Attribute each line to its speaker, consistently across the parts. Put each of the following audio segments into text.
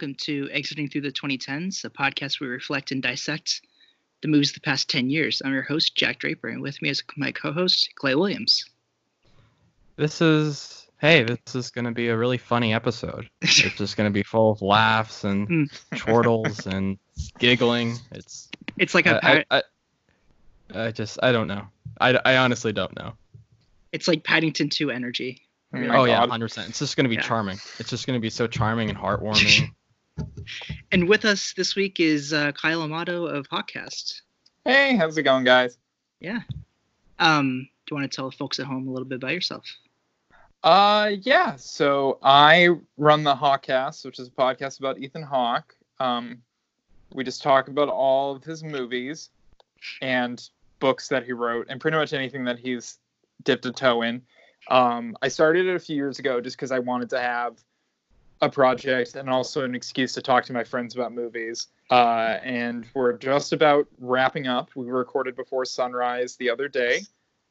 Speaker 1: welcome to Exiting Through the 2010s, a podcast where we reflect and dissect the movies of the past 10 years. I'm your host, Jack Draper, and with me is my co host, Clay Williams.
Speaker 2: This is, hey, this is going to be a really funny episode. It's just going to be full of laughs and
Speaker 1: Hmm.
Speaker 2: chortles and giggling. It's,
Speaker 1: It's like a
Speaker 2: I,
Speaker 1: Pat-
Speaker 2: I, I, I just, I don't know. I, I honestly don't know.
Speaker 1: it's like Paddington 2 energy.
Speaker 3: Oh
Speaker 2: oh, yeah,
Speaker 3: God.
Speaker 2: 100%. It's just going to be
Speaker 1: Yeah.
Speaker 2: charming. It's just going to be so charming and heartwarming.
Speaker 1: And with us this week is uh, Kyle Amato of Hawkcast.
Speaker 3: Hey, how's it going, guys?
Speaker 1: Yeah. Um, do you want to tell folks at home a little bit about yourself?
Speaker 3: Uh, yeah. So I run the Hawkcast, which is a podcast about Ethan Hawke. Um, we just talk about all of his movies and books that he wrote, and pretty much anything that he's dipped a toe in. Um, I started it a few years ago just because I wanted to have a project and also an excuse to talk to my friends about movies. Uh, and we're just about wrapping up. We recorded before sunrise the other day.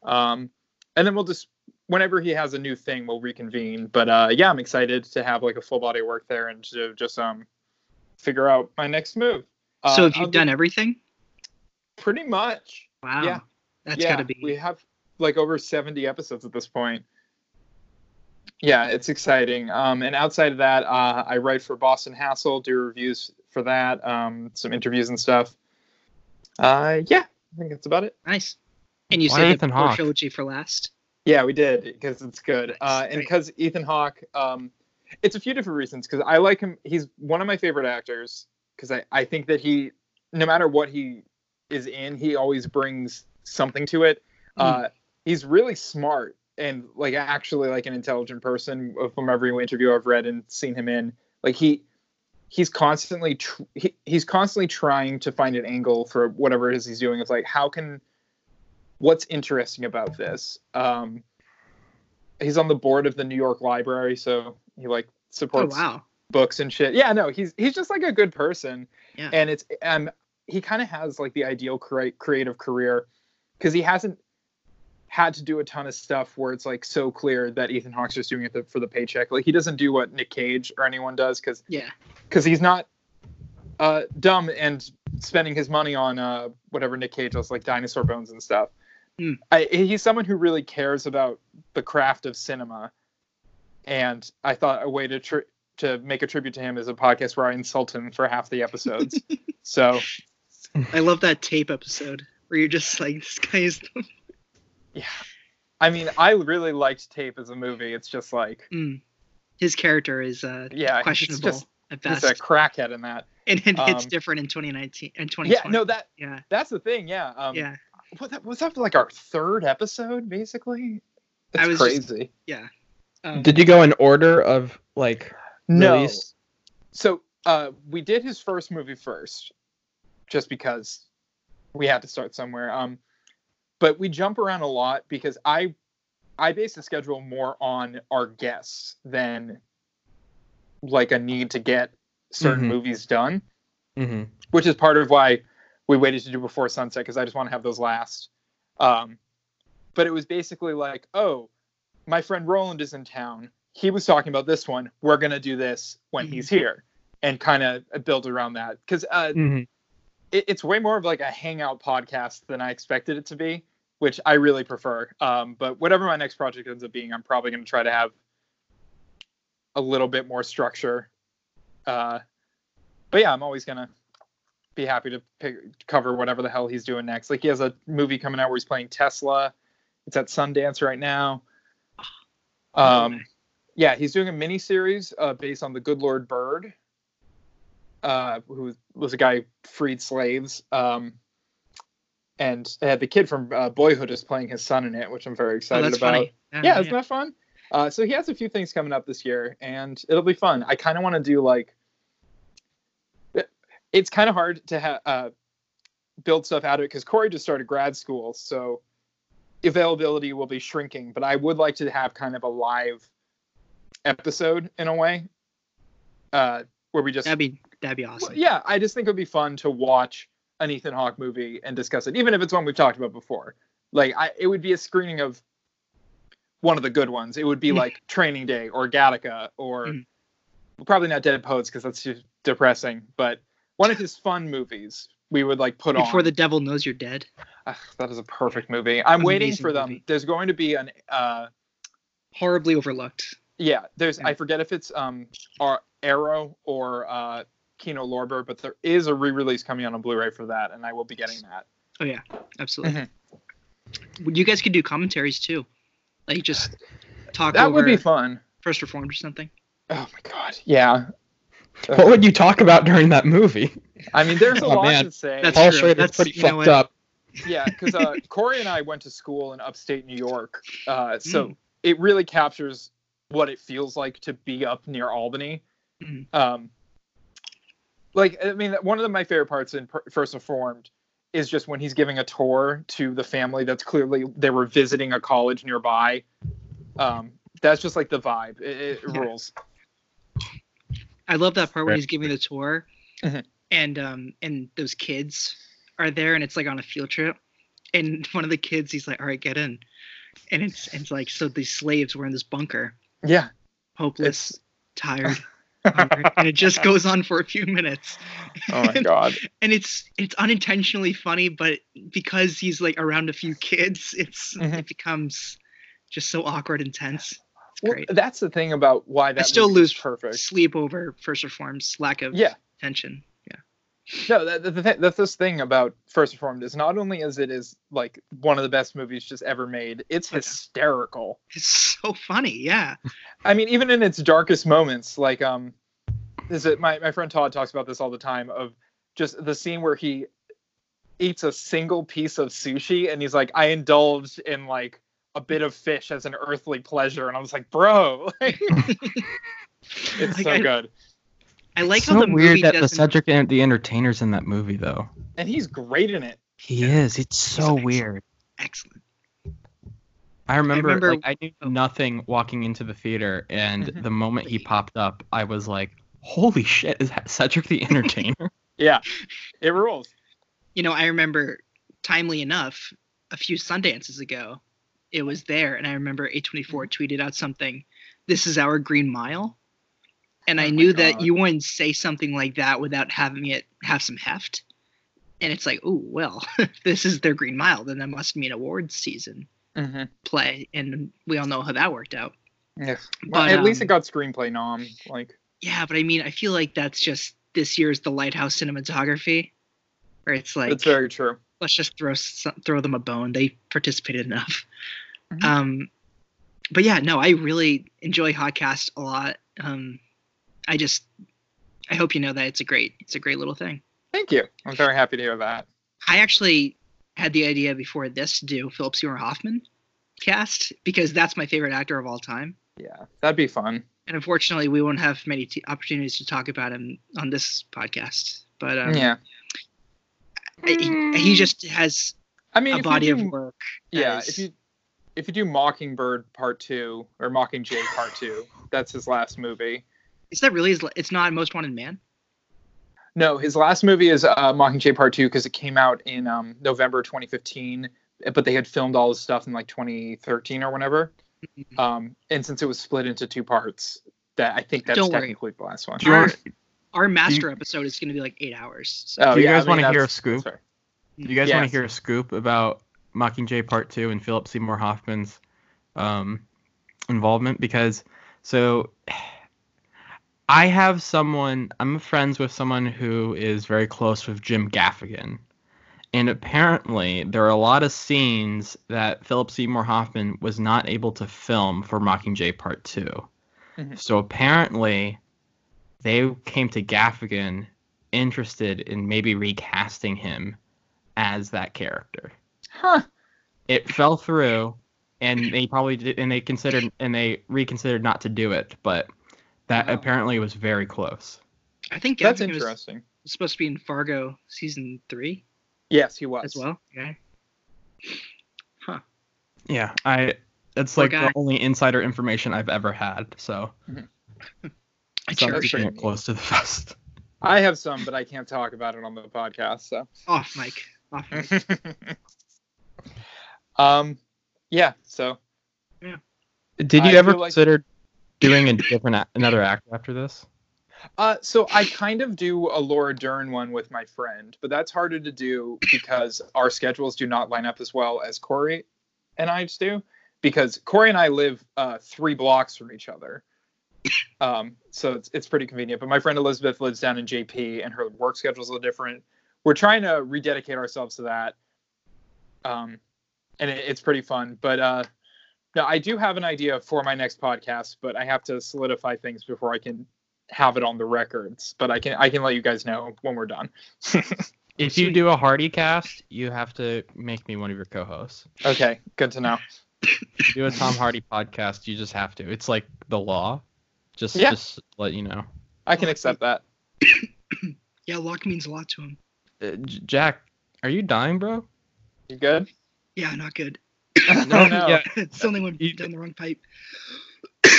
Speaker 3: Um, and then we'll just whenever he has a new thing, we'll reconvene. But uh, yeah, I'm excited to have like a full body of work there and to just um figure out my next move. Uh,
Speaker 1: so have you
Speaker 3: I'll
Speaker 1: done
Speaker 3: do-
Speaker 1: everything?
Speaker 3: pretty much?
Speaker 1: Wow.
Speaker 3: Yeah.
Speaker 1: That's
Speaker 3: yeah,
Speaker 1: got to be.
Speaker 3: We have like over 70 episodes at this point. Yeah, it's exciting. Um, and outside of that, uh, I write for Boston Hassle, do reviews for that, um, some interviews and stuff. Uh, yeah, I think that's about it.
Speaker 1: Nice. And you
Speaker 2: Why
Speaker 1: saved
Speaker 2: Ethan
Speaker 1: the poor
Speaker 2: Hawke?
Speaker 1: trilogy for last.
Speaker 3: Yeah, we did because it's good. Uh, and
Speaker 1: Great.
Speaker 3: because Ethan Hawke, um, it's a few different reasons. Because I like him. He's one of my favorite actors. Because I, I think that he, no matter what he is in, he always brings something to it. Uh, he's really smart and like actually like an intelligent person. From every interview I've read and seen him in, like he, he's constantly tr- he, he's constantly trying to find an angle for whatever it is he's doing. It's like how can what's interesting about this um he's on the board of the new york library so he like
Speaker 1: Oh,
Speaker 3: supports
Speaker 1: wow.
Speaker 3: books and shit yeah no he's he's just like a good person
Speaker 1: Yeah.
Speaker 3: and it's um he kind of has like the ideal crea- creative career because he hasn't had to do a ton of stuff where it's like so clear that ethan hawke's just doing it th- for the paycheck like he doesn't do what nick cage or anyone does because
Speaker 1: Yeah.
Speaker 3: because he's not uh, dumb and spending his money on uh, whatever Nick Cage does, like dinosaur bones and stuff.
Speaker 1: Hmm.
Speaker 3: I, he's someone who really cares about the craft of cinema, and I thought a way to tr- to make a tribute to him is a podcast where I insult him for half the episodes. so
Speaker 1: I love that tape episode where you're just like, this guy is.
Speaker 3: Yeah, I mean, I really liked Tape as a movie. It's just like
Speaker 1: Mm. His character is uh,
Speaker 3: yeah, it's
Speaker 1: questionable
Speaker 3: just
Speaker 1: at
Speaker 3: he's
Speaker 1: best.
Speaker 3: a crackhead in that.
Speaker 1: and it hits
Speaker 3: um,
Speaker 1: different in 2019 and 2020.
Speaker 3: Yeah, no, that
Speaker 1: Yeah.
Speaker 3: that's the thing. Yeah, um,
Speaker 1: yeah.
Speaker 3: What that was that like our third episode, basically. That's
Speaker 1: I was just-
Speaker 3: crazy.
Speaker 1: Yeah. Um,
Speaker 2: Did you go in order of like
Speaker 3: No.
Speaker 2: release?
Speaker 3: So uh, we did his first movie first, just because we had to start somewhere. Um, but we jump around a lot because I I base the schedule more on our guests than like a need to get certain
Speaker 2: Mhm.
Speaker 3: movies done,
Speaker 2: Mm-hmm.
Speaker 3: which is part of why we waited to do before sunset because I just want to have those last. Um, but it was basically like, oh, my friend Roland is in town. He was talking about this one. We're gonna do this when
Speaker 1: Mhm.
Speaker 3: he's here, and kind of build around that because uh,
Speaker 2: Mm-hmm.
Speaker 3: it, it's way more of like a hangout podcast than I expected it to be, which I really prefer. Um, but whatever my next project ends up being, I'm probably gonna try to have a little bit more structure. Uh, but yeah, I'm always gonna be happy to pick, cover whatever the hell he's doing next. Like he has a movie coming out where he's playing Tesla. It's at Sundance right now. Um, yeah, he's doing a mini series uh, based on the Good Lord Bird, uh, who was a guy who freed slaves. Um, and uh, the kid from uh, Boyhood is playing his son in it, which I'm very
Speaker 1: oh,
Speaker 3: excited
Speaker 1: that's
Speaker 3: about.
Speaker 1: funny.
Speaker 3: Yeah, isn't that fun? Uh, so he has a few things coming up this year, and it'll be fun. I kind of want to do like. It's kind of hard to ha- uh, build stuff out of it because Corey just started grad school, so availability will be shrinking. But I would like to have kind of a live episode in a way, uh, where we just
Speaker 1: That'd be that'd be
Speaker 3: well,
Speaker 1: awesome.
Speaker 3: yeah, I just think it would be fun to watch an Ethan Hawke movie and discuss it, even if it's one we've talked about before. Like, I, it would be a screening of one of the good ones. It would be like Training Day or Gattaca or
Speaker 1: Mhm.
Speaker 3: probably not Dead Poets because that's just depressing, but one of his fun movies we would like put
Speaker 1: Before
Speaker 3: on.
Speaker 1: Before the Devil Knows You're Dead.
Speaker 3: Ugh, that is a perfect movie. I'm waiting for them.
Speaker 1: movie.
Speaker 3: There's going to be an uh
Speaker 1: Horribly overlooked.
Speaker 3: yeah, there's
Speaker 1: Yeah.
Speaker 3: I forget if it's um Ar- Arrow or uh Kino Lorber, but there is a re-release coming out on Blu-ray for that, and I will be getting that.
Speaker 1: Oh yeah, absolutely.
Speaker 3: Mm-hmm.
Speaker 1: You guys could do commentaries too, like just talk about it.
Speaker 3: That
Speaker 1: over
Speaker 3: would be fun.
Speaker 1: First Reformed or something.
Speaker 3: Oh my god, yeah.
Speaker 2: What would you talk about during that movie?
Speaker 3: I mean, there's a
Speaker 2: Oh,
Speaker 3: lot
Speaker 2: man.
Speaker 3: to say.
Speaker 1: That's
Speaker 2: Paul
Speaker 1: true.
Speaker 2: Schrader's
Speaker 1: That's-
Speaker 2: pretty fucked up.
Speaker 3: yeah, because uh, Corey and I went to school in upstate New York, uh, so
Speaker 1: Mm.
Speaker 3: it really captures what it feels like to be up near Albany.
Speaker 1: Mhm.
Speaker 3: Um, like, I mean, one of my favorite parts in Per- First Reformed is just when he's giving a tour to the family that's clearly they were visiting a college nearby. Um, that's just like the vibe. It, it
Speaker 1: Yeah.
Speaker 3: rules.
Speaker 1: I love that part when
Speaker 2: Right.
Speaker 1: he's giving the tour,
Speaker 3: Mhm.
Speaker 1: and um and those kids are there, and it's like on a field trip, and one of the kids he's like, "All right, get in," and it's it's like so these slaves were in this bunker,
Speaker 3: Yeah.
Speaker 1: hopeless, tired, hungry, and it just goes on for a few minutes.
Speaker 3: Oh my god.
Speaker 1: and it's it's unintentionally funny, but because he's like around a few kids, it's
Speaker 3: Mhm.
Speaker 1: it becomes just so awkward and tense. It's
Speaker 3: Well,
Speaker 1: great.
Speaker 3: that's the thing about why that I still
Speaker 1: lose
Speaker 3: perfect.
Speaker 1: Sleep over First Reformed's lack of
Speaker 3: Yeah.
Speaker 1: tension.
Speaker 3: No, the, the, that's this thing about First Reformed is not only is it is like one of the best movies just ever made, it's hysterical.
Speaker 1: It's so funny. Yeah.
Speaker 3: I mean, even in its darkest moments, like um, is it my my friend Todd talks about this all the time of just the scene where he eats a single piece of sushi and he's like, I indulged in like a bit of fish as an earthly pleasure, and I was like, bro, like, it's
Speaker 1: Like,
Speaker 3: so
Speaker 1: I,
Speaker 3: good,
Speaker 1: I like
Speaker 2: so
Speaker 1: how the
Speaker 2: weird that the. Cedric and the Entertainer's in that movie though.
Speaker 3: and he's great in it.
Speaker 2: He
Speaker 1: Yeah.
Speaker 2: is. It's so
Speaker 1: excellent.
Speaker 2: weird.
Speaker 1: Excellent.
Speaker 2: I remember,
Speaker 1: remember-
Speaker 2: like I knew nothing walking into the theater, and
Speaker 3: Mhm.
Speaker 2: the moment he popped up, I was like, "Holy shit! Is that Cedric the Entertainer?"
Speaker 3: Yeah, it rules.
Speaker 1: You know, I remember, timely enough, a few Sundances ago, it was there, and I remember A24 tweeted out something. This is our Green Mile, and
Speaker 3: Oh
Speaker 1: I knew that you wouldn't say something like that without having it have some heft. And it's like, oh well, this is their Green Mile, then that must mean awards season
Speaker 3: Mm-hmm.
Speaker 1: play, and we all know how that worked out.
Speaker 3: Well,
Speaker 1: But,
Speaker 3: at least
Speaker 1: um,
Speaker 3: it got screenplay nom. Like,
Speaker 1: Yeah, but I mean, I feel like that's just this year's the Lighthouse cinematography, where it's like,
Speaker 3: it's very true.
Speaker 1: let's just throw some, throw them a bone. They participated enough.
Speaker 3: Mhm.
Speaker 1: Um, but yeah, no, I really enjoy Hawkcast a lot. Um, I just, I hope you know that it's a great, it's a great little thing.
Speaker 3: Thank you. I'm very happy to hear that.
Speaker 1: I actually had the idea before this to do Philip Seymour Hoffman cast because that's my favorite actor of all time.
Speaker 3: Yeah, that'd be fun.
Speaker 1: And unfortunately, we won't have many t- opportunities to talk about him on this podcast. But um,
Speaker 3: yeah,
Speaker 1: he, he just has
Speaker 3: I mean,
Speaker 1: a body
Speaker 3: you
Speaker 1: of work.
Speaker 3: Yeah,
Speaker 1: as-
Speaker 3: if you if you do Mockingbird Part Two or Mockingjay Part Two, that's his last movie.
Speaker 1: Is that really his, it's not Most Wanted Man?
Speaker 3: No, his last movie is uh, Mockingjay Part Two because it came out in um, November 2015, but they had filmed all this stuff in like 2013 or whenever.
Speaker 1: Mm-hmm.
Speaker 3: Um, and since it was split into two parts, that I think that's
Speaker 1: Don't worry.
Speaker 3: technically the last one.
Speaker 2: Do you
Speaker 1: Our, our master episode is going to be like eight hours. So.
Speaker 3: Oh,
Speaker 2: Do you
Speaker 3: yeah,
Speaker 2: guys
Speaker 3: I mean,
Speaker 2: wanna hear a scoop?
Speaker 3: that's.
Speaker 2: Do you guys want to hear a scoop about Mockingjay Part Two and Philip Seymour Hoffman's um, involvement? Because so I have someone. I'm friends with someone who is very close with Jim Gaffigan, and apparently there are a lot of scenes that Philip Seymour Hoffman was not able to film for Mockingjay Part 2
Speaker 3: Mhm.
Speaker 2: So apparently they came to Gaffigan interested in maybe recasting him as that character.
Speaker 3: Huh.
Speaker 2: It fell through, and they probably did, and they considered and they reconsidered not to do it, but that
Speaker 3: Wow.
Speaker 2: apparently was very close.
Speaker 1: I think
Speaker 3: That's
Speaker 1: Gaffigan was
Speaker 3: interesting.
Speaker 1: supposed to be in Fargo season three
Speaker 3: Yes, he was.
Speaker 1: as well. Okay.
Speaker 2: Yeah, I. It's
Speaker 1: Poor
Speaker 2: like
Speaker 1: guy.
Speaker 2: the only insider information I've ever had. So
Speaker 1: I
Speaker 2: so I'm
Speaker 1: cherish
Speaker 2: keeping
Speaker 1: it.
Speaker 2: it close to the vest.
Speaker 3: I have some, but I can't talk about it on the podcast. So.
Speaker 1: Off mic. Off mic.
Speaker 3: um, yeah. So
Speaker 2: Did
Speaker 3: I
Speaker 2: you ever
Speaker 3: feel like-
Speaker 2: consider doing a different another act after this?
Speaker 3: Uh, so I kind of do a Laura Dern one with my friend, but that's harder to do because our schedules do not line up as well as Corey and I do. Because Corey and I live uh, three blocks from each other, um, so it's it's pretty convenient. But my friend Elizabeth lives down in JP, and her work schedule is a little different. We're trying to rededicate ourselves to that, um, and it, it's pretty fun. But uh, no, I do have an idea for my next podcast, but I have to solidify things before I can have it on the records. But I can I can let you guys know when we're done.
Speaker 2: If you do a Hardy cast, you have to make me one of your co-hosts.
Speaker 3: okay, good to know.
Speaker 2: If you do a Tom Hardy podcast, you just have to. It's like the law. Just
Speaker 3: Yeah.
Speaker 2: just let you know.
Speaker 3: I can accept that.
Speaker 1: Yeah, luck means a lot to him.
Speaker 2: Uh, J- Jack, are you dying, bro?
Speaker 3: You good?
Speaker 1: Yeah, not good.
Speaker 3: Oh, no.
Speaker 2: Yeah.
Speaker 1: Suddenly went
Speaker 2: You-
Speaker 1: down the wrong pipe.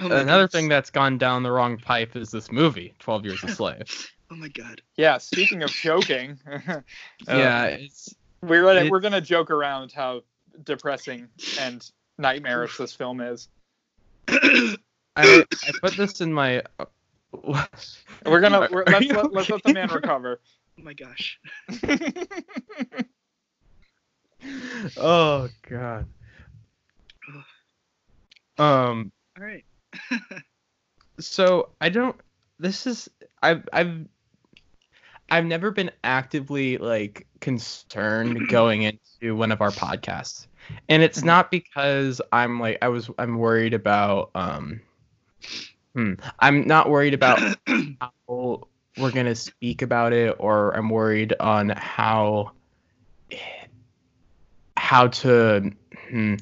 Speaker 1: Oh
Speaker 2: Another
Speaker 1: goodness.
Speaker 2: thing that's gone down the wrong pipe is this movie, Twelve Years a Slave.
Speaker 1: Oh my god.
Speaker 3: Yeah. Speaking of joking, uh,
Speaker 2: yeah, it's
Speaker 3: we're gonna
Speaker 2: It-
Speaker 3: we're gonna joke around how depressing and nightmarish this film is.
Speaker 2: I, I put this in my.
Speaker 3: We're gonna
Speaker 2: Are-
Speaker 3: we're,
Speaker 2: are
Speaker 3: let's
Speaker 2: you
Speaker 3: let, let's let the man recover.
Speaker 1: Oh my gosh.
Speaker 2: Oh god. Um.
Speaker 1: All right.
Speaker 2: So I don't. This is I've I've I've never been actively like concerned going into one of our podcasts, and it's
Speaker 3: Mhm.
Speaker 2: not because I'm like I was I'm worried about um. Hmm, I'm not worried about how we're gonna speak about it, or I'm worried on how how to hmm,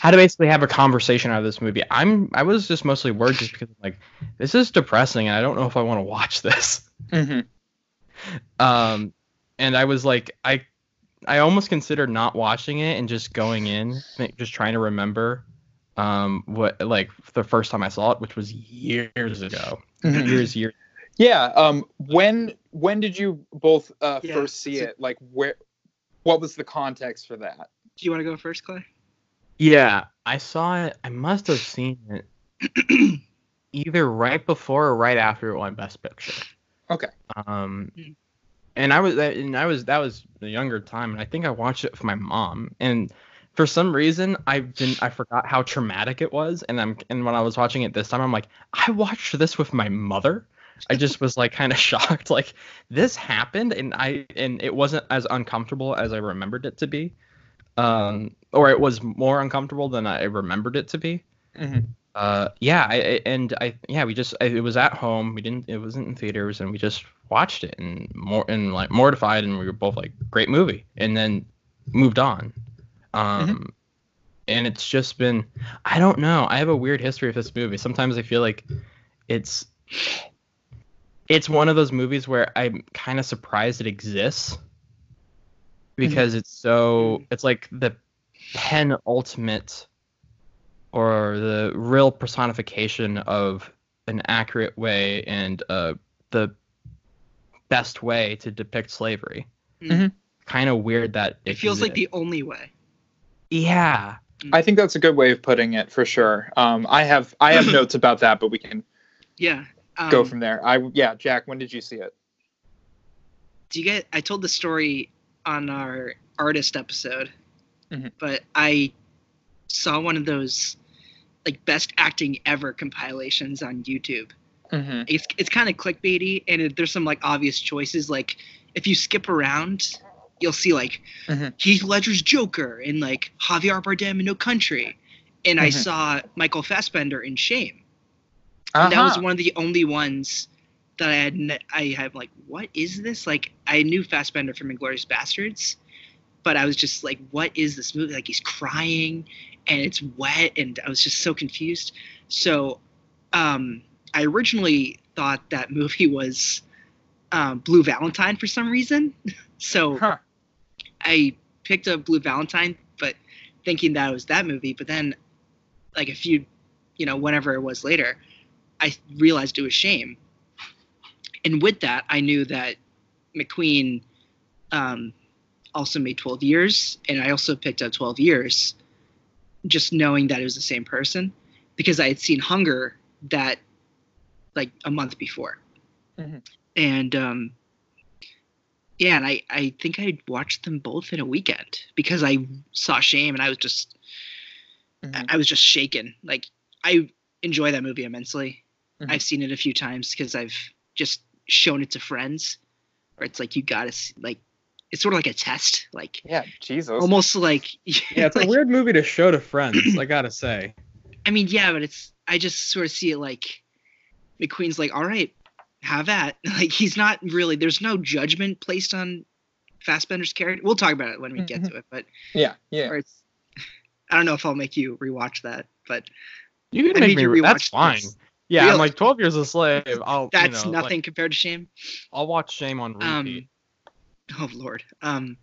Speaker 2: how to basically have a conversation out of this movie. I'm I was just mostly worried just because like this is depressing and I don't know if I want to watch this.
Speaker 3: Mhm.
Speaker 2: Um, and I was like I I almost considered not watching it and just going in, just trying to remember um what like the first time I saw it, which was years ago,
Speaker 3: Mhm.
Speaker 2: years years.
Speaker 3: Yeah. Um. When when did you both uh,
Speaker 1: Yeah,
Speaker 3: first see
Speaker 1: so-
Speaker 3: it? Like where? What was the context for that?
Speaker 1: Do you want to go first, Clay?
Speaker 2: Yeah, I saw it. I must have seen it either right before or right after it won Best Picture.
Speaker 3: Okay.
Speaker 2: Um,
Speaker 1: Hmm.
Speaker 2: and I was and I was that was the younger time, and I think I watched it with my mom, and for some reason I didn't I forgot how traumatic it was, and I'm and when I was watching it this time, I'm like I watched this with my mother. I just was like kind of shocked, like this happened, and I and it wasn't as uncomfortable as I remembered it to be, um, or it was more uncomfortable than I remembered it to be.
Speaker 3: Mhm.
Speaker 2: uh yeah I, and i yeah we just I, it was at home we didn't it wasn't in theaters and we just watched it and more and like mortified and we were both like great movie and then moved on. Um and it's just been i don't know i have a weird history of this movie. Sometimes i feel like it's it's one of those movies where i'm kind of surprised it exists because it's so it's like the penultimate or the real personification of an accurate way and uh, the best way to depict slavery.
Speaker 3: Mhm.
Speaker 2: Kind of weird that
Speaker 1: It feels like the only way.
Speaker 2: yeah.
Speaker 3: I think that's a good way of putting it for sure. Um. I have I have notes about that, but we can
Speaker 1: Yeah. Um,
Speaker 3: go from there. I yeah. Jack, when did you see it?
Speaker 1: do you get i told the story on our artist episode
Speaker 3: Mhm.
Speaker 1: but i saw one of those like best acting ever compilations on youtube
Speaker 3: Mm-hmm.
Speaker 1: it's, it's kind of clickbaity and it, there's some like obvious choices like if you skip around you'll see like
Speaker 3: Mhm.
Speaker 1: heath ledger's joker and like javier bardem in no country and i
Speaker 3: Mhm.
Speaker 1: saw michael fassbender in shame and that was one of the only ones that I had. Ne- I have like, what is this? Like, I knew Fassbender from *Inglourious Basterds*, but I was just like, what is this movie? Like, he's crying and it's wet, and I was just so confused. So, um, I originally thought that movie was um, *Blue Valentine* for some reason. so
Speaker 3: Huh.
Speaker 1: I picked up *Blue Valentine*, but thinking that it was that movie. But then, like a few, you know, whenever it was later, I realized it was Shame. And with that, I knew that McQueen um, also made 12 years, and I also picked up 12 years, just knowing that it was the same person, because I had seen Hunger that like a month before,
Speaker 3: Mhm.
Speaker 1: and um, yeah, and I I think I'd watched them both in a weekend because I saw Shame and I was just
Speaker 3: Mhm.
Speaker 1: I was just shaken. Like I enjoy that movie immensely.
Speaker 3: Mhm.
Speaker 1: I've seen it a few times because I've just shown it to friends, where it's like you gotta see, like it's sort of like a test, like
Speaker 3: Yeah, Jesus.
Speaker 1: almost like
Speaker 2: Yeah, it's a weird movie to show to friends. I gotta say.
Speaker 1: I mean, yeah, but it's I just sort of see it like McQueen's like, all right, have that. Like he's not really. There's no judgment placed on Fassbender's character. We'll talk about it when we get to it, but
Speaker 3: Yeah, yeah.
Speaker 1: or it's. I don't know if I'll make you rewatch that, but
Speaker 2: You can
Speaker 1: I
Speaker 2: make
Speaker 1: made
Speaker 2: me.
Speaker 1: you
Speaker 2: Re- that's fine.
Speaker 1: this.
Speaker 2: Yeah,
Speaker 1: Really?
Speaker 2: I'm like 12 Years a Slave. I'll. you
Speaker 1: that's
Speaker 2: know, like,
Speaker 1: nothing compared to Shame.
Speaker 2: I'll watch Shame on
Speaker 1: Um,
Speaker 2: repeat.
Speaker 1: oh Lord. Um.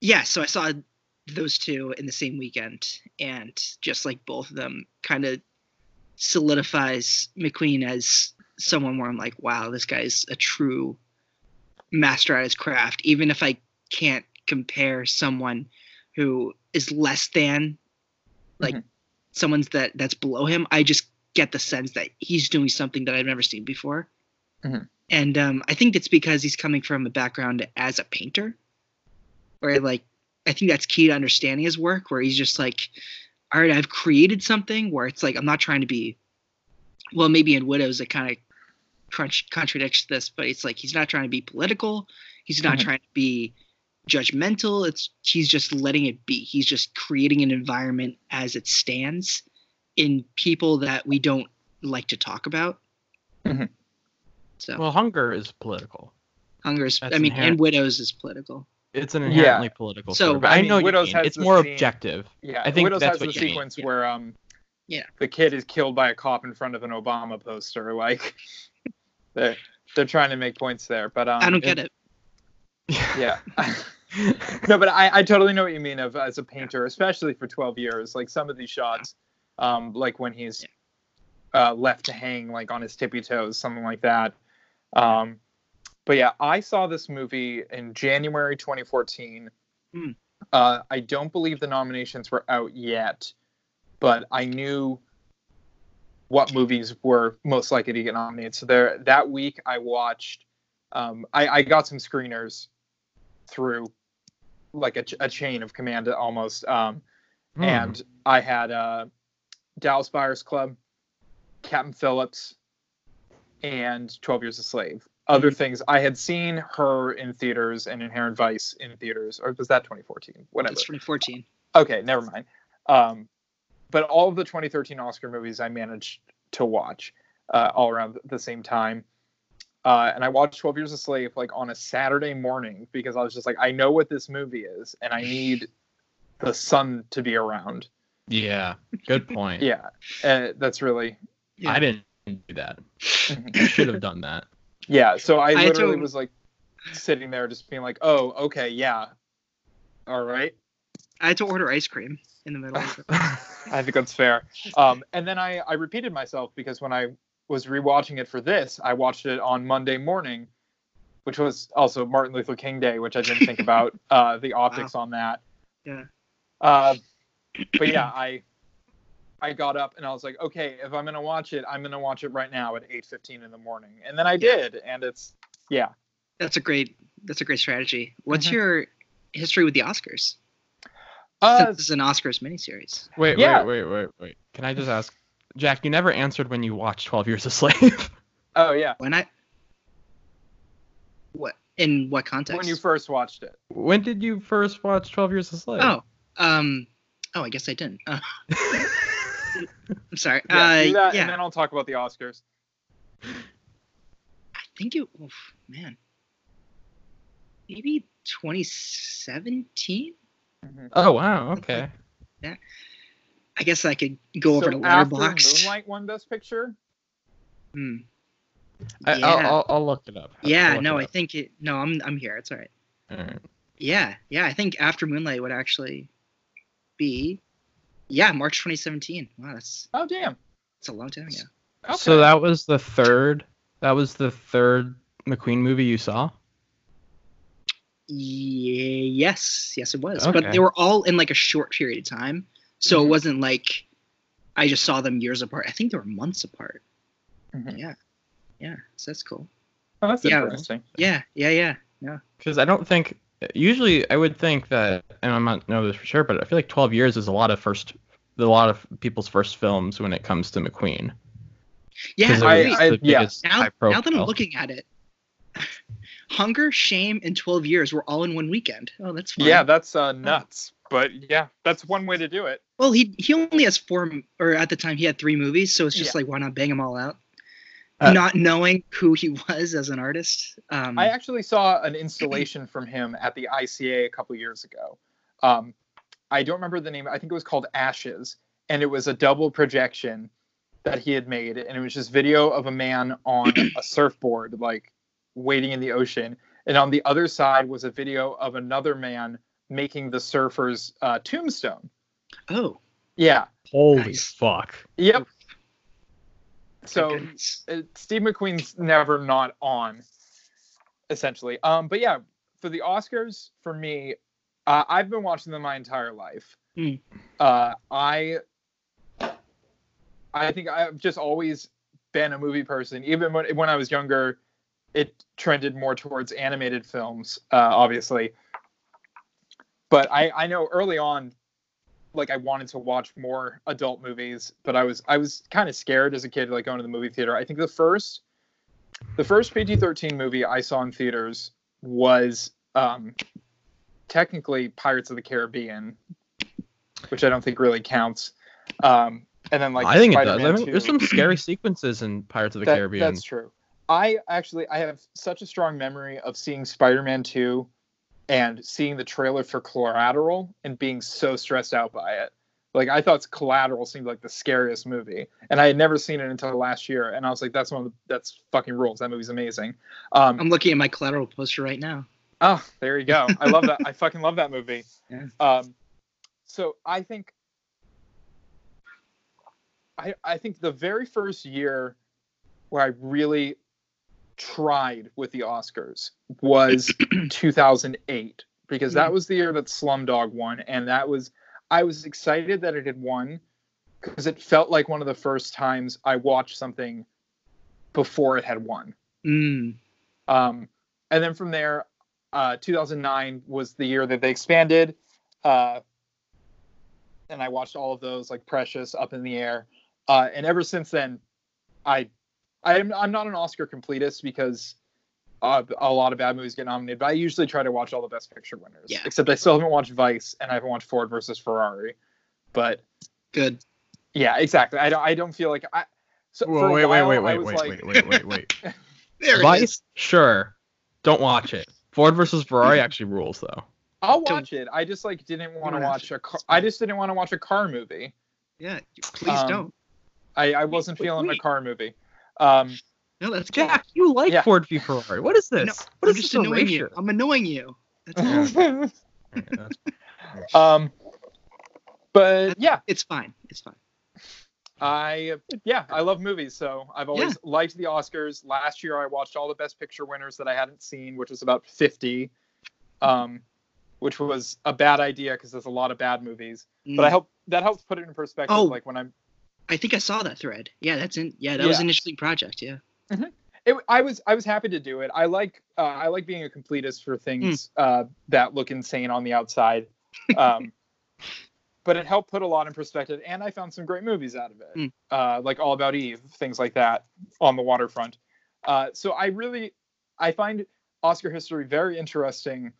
Speaker 1: Yeah, so I saw those two in the same weekend, and just like both of them, kind of solidifies McQueen as someone where I'm like, wow, this guy's a true master at his craft. Even if I can't compare someone who is less than, like
Speaker 3: Mhm.
Speaker 1: someone's that that's below him, I just get the sense that he's doing something that I've never seen before.
Speaker 3: Mhm.
Speaker 1: And um, I think it's because he's coming from a background as a painter, where like I think that's key to understanding his work, where he's just like, all right, I've created something where it's like I'm not trying to be, well, maybe in Widows it kind of crunch contradicts this, but it's like he's not trying to be political, he's not
Speaker 3: Mhm.
Speaker 1: trying to be judgmental. It's he's just letting it be. He's just creating an environment as it stands in people that we don't like to talk about.
Speaker 3: Mhm.
Speaker 1: So
Speaker 2: Well, hunger is political.
Speaker 1: hunger is,
Speaker 2: that's
Speaker 1: I mean,
Speaker 2: inherent.
Speaker 1: and widows is political.
Speaker 2: It's an
Speaker 3: Yeah.
Speaker 2: inherently political
Speaker 1: So,
Speaker 2: story. But
Speaker 3: I
Speaker 2: I,
Speaker 3: mean,
Speaker 2: know
Speaker 3: Widows has
Speaker 2: It's more
Speaker 3: scene-
Speaker 2: objective.
Speaker 3: Yeah,
Speaker 2: I think
Speaker 3: Widows
Speaker 2: that's
Speaker 3: has
Speaker 2: what
Speaker 3: the
Speaker 2: you mean.
Speaker 3: sequence
Speaker 1: Yeah.
Speaker 3: where um,
Speaker 1: Yeah.
Speaker 3: the kid is killed by a cop in front of an Obama poster. Like, they're they're trying to make points there, but um,
Speaker 1: I don't get it.
Speaker 3: Yeah. no, but I, I totally know what you mean of as a painter, especially for 12 years. Like some of these shots, um, like when he's uh, left to hang like on his tippy toes, something like that. Um, but yeah, I saw this movie in January 2014.
Speaker 1: Hmm.
Speaker 3: Uh, I don't believe the nominations were out yet, but I knew what movies were most likely to get nominated. So there, that week I watched. Um, I, I got some screeners through like a, ch- a chain of command almost. Um,
Speaker 2: Hmm.
Speaker 3: and I had uh, Dallas Buyers Club, Captain Phillips, and Twelve Years a Slave. Other things I had seen her in theaters and Inherent Vice in theaters, or was that 2014? Whatever.
Speaker 1: That's 2014.
Speaker 3: Okay, never mind. Um, but all of the 2013 Oscar movies I managed to watch uh, all around the same time. Uh, and I watched 12 Years a Slave like on a Saturday morning because I was just like, I know what this movie is, and I need the sun to be around.
Speaker 2: Yeah, good point.
Speaker 3: Yeah, uh, that's really
Speaker 1: Yeah.
Speaker 2: I didn't do that. I should have done that.
Speaker 3: yeah. So I
Speaker 1: I
Speaker 3: literally
Speaker 1: don't-
Speaker 3: was like sitting there just being like, oh, okay, yeah, all right.
Speaker 1: I had to order ice cream in the middle.
Speaker 3: I think that's fair. Um, and then I, I repeated myself because when I was rewatching it for this, I watched it on Monday morning, which was also Martin Luther King Day, which I didn't think about uh, the optics on that.
Speaker 1: Yeah.
Speaker 3: Uh, but yeah, I I got up and I was like, okay, if I'm gonna watch it, I'm gonna watch it right now at 8:15 in the morning, and then I did, and it's yeah.
Speaker 1: That's a great. That's a great strategy. What's
Speaker 3: Mhm.
Speaker 1: your history with the Oscars?
Speaker 3: Uh,
Speaker 1: Since this is an Oscars miniseries.
Speaker 2: Wait,
Speaker 3: Yeah.
Speaker 2: wait, wait, wait, wait. Can I just ask, Jack? You never answered when you watched Twelve Years a Slave.
Speaker 3: oh yeah,
Speaker 1: When I. What in what context?
Speaker 3: when you first watched it.
Speaker 2: when did you first watch Twelve Years a Slave?
Speaker 1: Oh, um, oh, I guess I didn't. Uh, I'm sorry.
Speaker 3: Yeah,
Speaker 1: uh,
Speaker 3: do that,
Speaker 1: yeah,
Speaker 3: and then I'll talk about the Oscars.
Speaker 1: I think it. oof, man, maybe 2017.
Speaker 3: Mhm.
Speaker 2: Oh wow. Okay. Yeah.
Speaker 1: I guess I could go over
Speaker 3: so
Speaker 1: to
Speaker 3: after
Speaker 1: Letterboxd.
Speaker 3: Moonlight won Best Picture.
Speaker 1: Hmm.
Speaker 2: I,
Speaker 1: Yeah.
Speaker 2: I'll, I'll, I'll look it up. I'll
Speaker 1: Yeah, no,
Speaker 2: it
Speaker 1: I
Speaker 2: up.
Speaker 1: think it. No, I'm I'm here. It's all right.
Speaker 2: All right.
Speaker 1: Yeah, yeah, I think After Moonlight would actually be, yeah, March 2017. Wow, that's
Speaker 3: Oh damn.
Speaker 1: it's a long time ago.
Speaker 3: Okay.
Speaker 2: So that was the third. That was the third McQueen movie you saw.
Speaker 1: Yeah, yes, yes, it was.
Speaker 2: Okay.
Speaker 1: But they were all in like a short period of time, so
Speaker 3: Mhm.
Speaker 1: it wasn't like I just saw them years apart. I think they were months apart. Mm-hmm. Yeah, yeah. So that's cool.
Speaker 3: Oh, that's yeah, interesting.
Speaker 1: Yeah, yeah, yeah, yeah.
Speaker 2: Because I don't think usually I would think that, and I'm not know this for sure, but I feel like 12 years is a lot of first, a lot of people's first films when it comes to McQueen.
Speaker 1: Yeah, I, I, yeah. Now, now, that I'm looking at it, Hunger, Shame, and 12 Years were all in one weekend. Oh, that's fun.
Speaker 3: Yeah, that's uh, nuts. But yeah, that's one way to do it.
Speaker 1: Well, he he only has four, or at the time he had three movies, so it's just yeah. like why not bang them all out? Uh, not knowing who he was as an artist. Um,
Speaker 3: I actually saw an installation from him at the ICA a couple years ago. Um, I don't remember the name. I think it was called Ashes, and it was a double projection that he had made, and it was just video of a man on a surfboard, like waiting in the ocean, and on the other side was a video of another man making the surfer's uh, tombstone.
Speaker 1: Oh,
Speaker 3: yeah.
Speaker 2: Holy nice. fuck.
Speaker 3: Yep. So uh, Steve McQueen's never not on, essentially. Um, but yeah, for the Oscars, for me, uh, I've been watching them my entire life. Mm. Uh, I I think I've just always been a movie person. Even when when I was younger, it trended more towards animated films, uh, obviously. But I I know early on, like I wanted to watch more adult movies, but I was I was kind of scared as a kid, like going to the movie theater. I think the first the first PG-13 movie I saw in theaters was um, technically Pirates of the Caribbean, which I don't think really counts. Um, and then like
Speaker 2: I think Spider-Man it does. I mean, there's some scary sequences in Pirates of the
Speaker 3: that,
Speaker 2: Caribbean.
Speaker 3: That's true. I actually I have such a strong memory of seeing Spider-Man 2 and seeing the trailer for Collateral and being so stressed out by it. Like I thought Collateral seemed like the scariest movie, and I had never seen it until last year. And I was like, "That's one of the, that's fucking rules. That movie's amazing."
Speaker 1: Um, I'm looking at my Collateral poster right now.
Speaker 3: Oh, there you go. I love that. I fucking love that movie. Yeah. Um, so I think I, I think the very first year where I really tried with the Oscars was 2008 because that hmm. was the year that Slumdog won, and that was I was excited that it had won because it felt like one of the first times I watched something before it had won.
Speaker 1: Mm.
Speaker 3: Um, and then from there, uh, 2009 was the year that they expanded, uh, and I watched all of those like Precious, Up in the Air. Uh, and ever since then, I, I'm I'm not an Oscar completist because uh, a lot of bad movies get nominated, but I usually try to watch all the Best Picture winners.
Speaker 1: Yeah.
Speaker 3: Except I still haven't watched Vice and I haven't watched Ford versus Ferrari. But
Speaker 1: good.
Speaker 3: Yeah, exactly. I don't I don't feel like I.
Speaker 2: So Whoa, wait, wait, wait, wait, wait, like... wait, wait, wait, wait, wait, Vice, sure. Don't watch it. Ford versus Ferrari actually rules though.
Speaker 3: I'll watch it. I just like didn't want to watch a car. I just didn't want to watch a car movie.
Speaker 1: Yeah, please um, don't.
Speaker 3: I, I wasn't feeling wait. a car movie. Um,
Speaker 1: no, that's
Speaker 2: Jack. Cool. You like yeah. Ford v Ferrari? What is this? No, what
Speaker 1: I'm is just annoying you. I'm annoying you.
Speaker 3: um, but yeah,
Speaker 1: it's fine. It's fine.
Speaker 3: I yeah, I love movies, so I've always yeah. liked the Oscars. Last year, I watched all the Best Picture winners that I hadn't seen, which was about 50, um, which was a bad idea because there's a lot of bad movies. Mm. But I hope that helps put it in perspective. Oh, like when I'm
Speaker 1: I think I saw that thread. Yeah, that's in. Yeah, that yeah. was an interesting project. Yeah.
Speaker 3: Mm-hmm. It, I was I was happy to do it. I like uh, I like being a completist for things mm. uh, that look insane on the outside. Um, but it helped put a lot in perspective, and I found some great movies out of it, mm. uh, like All About Eve, things like that on the waterfront. Uh, so I really I find Oscar history very interesting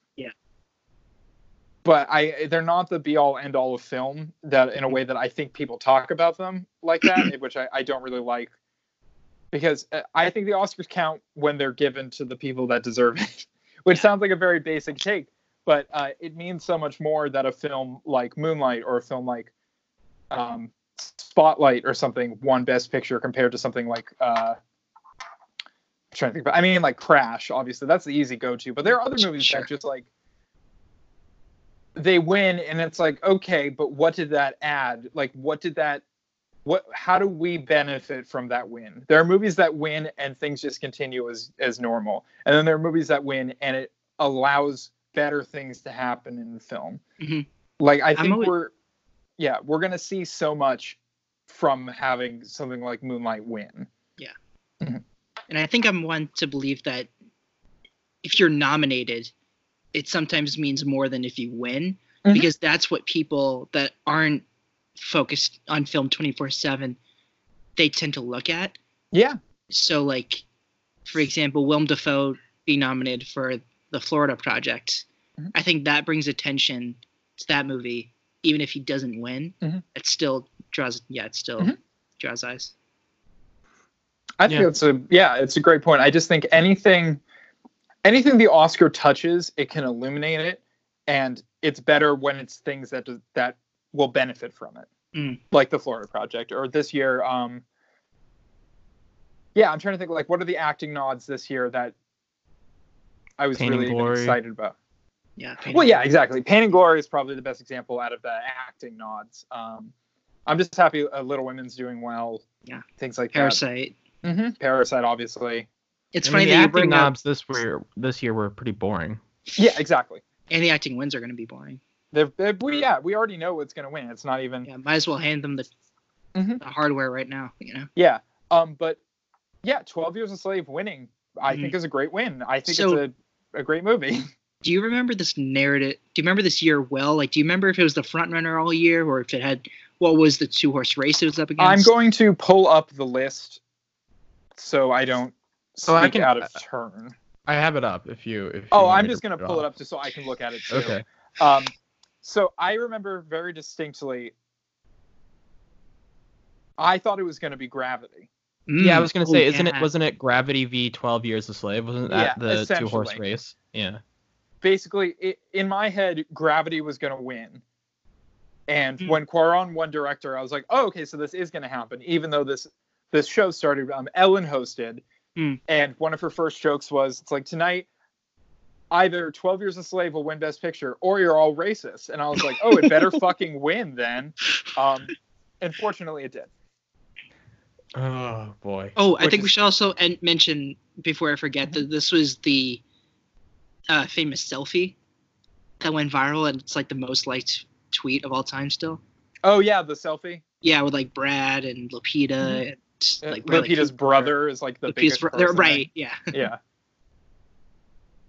Speaker 3: but I they're not the be all end all of film that in a way that I think people talk about them like that, which I, I don't really like because uh, I think the Oscars count when they're given to the people that deserve it, which sounds like a very basic take, but uh, it means so much more that a film like Moonlight or a film like um, Spotlight or something won Best Picture compared to something like uh, I'm trying to think, but I mean like Crash. Obviously, that's the easy go-to, but there are other movies sure. that just like they win and it's like okay but what did that add? Like what did that what how do we benefit from that win? There are movies that win and things just continue as as normal. And then there are movies that win and it allows better things to happen in the film.
Speaker 1: Mm-hmm.
Speaker 3: like i think always... we're yeah we're gonna see so much from having something like moonlight win.
Speaker 1: Yeah. Mm-hmm. And I think I'm one to believe that if you're nominated, it sometimes means more than if you win, mm-hmm. because that's what people that aren't focused on film 24 7 they tend to look at.
Speaker 3: Yeah.
Speaker 1: So, like, for example, Willem Dafoe being nominated for the Florida Project, mm-hmm. I think that brings attention to that movie, even if he doesn't win. Mm-hmm. It still draws, yeah, it still mm-hmm. draws eyes.
Speaker 3: I think yeah. it's a yeah, it's a great point. I just think anything, anything the Oscar touches, it can illuminate it, and it's better when it's things that that will benefit from it, mm. like the Florida Project or this year. Um, yeah, I'm trying to think like what are the acting nods this year that I was Pain really excited about.
Speaker 1: Yeah.
Speaker 3: well, yeah, exactly. Pain and Glory is probably the best example out of the acting nods. Um, I'm just happy uh, Little Women's doing well.
Speaker 1: Yeah.
Speaker 3: Things like
Speaker 1: Parasite.
Speaker 3: that. Mm-hmm. Parasite, obviously.
Speaker 2: It's I funny mean, that you bring knobs up... this year. This year were pretty boring.
Speaker 3: Yeah, exactly.
Speaker 1: And the acting wins are going to be boring.
Speaker 3: They're, they're, we yeah, we already know what's going to win. It's not even.
Speaker 1: Yeah, might as well hand them the, mm-hmm. the hardware right now. You know.
Speaker 3: Yeah. Um. But yeah, 12 Years a Slave winning, I mm-hmm. think is a great win. I think so, it's a, a great movie.
Speaker 1: Do you remember this narrative? Do you remember this year well? Like, do you remember if it was the front runner all year or if it had what was the two horse race it was up against?
Speaker 3: I'm going to pull up the list so I don't so I can out of turn.
Speaker 2: I have it up if you. If
Speaker 3: oh, I'm just gonna pull it, it up just so I can look at it too.
Speaker 2: Okay.
Speaker 3: Um, so I remember very distinctly. I thought it was going to be Gravity.
Speaker 2: Mm. Yeah, I was gonna say, oh, isn't yeah. it? Wasn't it Gravity v Twelve Years a Slave? Wasn't that yeah, the two horse race? Yeah.
Speaker 3: Basically, it, in my head, Gravity was gonna win, and mm. when Cuarón won director, I was like, oh, okay, so this is gonna happen, even though this this show started. Um, Ellen hosted, mm. and one of her first jokes was, "It's like tonight." Either 12 Years a Slave will win Best Picture, or you're all racist. And I was like, oh, it better fucking win then. Um, and fortunately, it did.
Speaker 2: Oh boy.
Speaker 1: Oh, I Which think is... we should also en- mention before I forget that this was the uh, famous selfie that went viral, and it's like the most liked tweet of all time still.
Speaker 3: Oh yeah, the selfie.
Speaker 1: Yeah, with like Brad and Lupita mm-hmm. and
Speaker 3: like Brad, Lupita's like, brother is like the Lupita's biggest brother,
Speaker 1: right? Yeah.
Speaker 3: Yeah.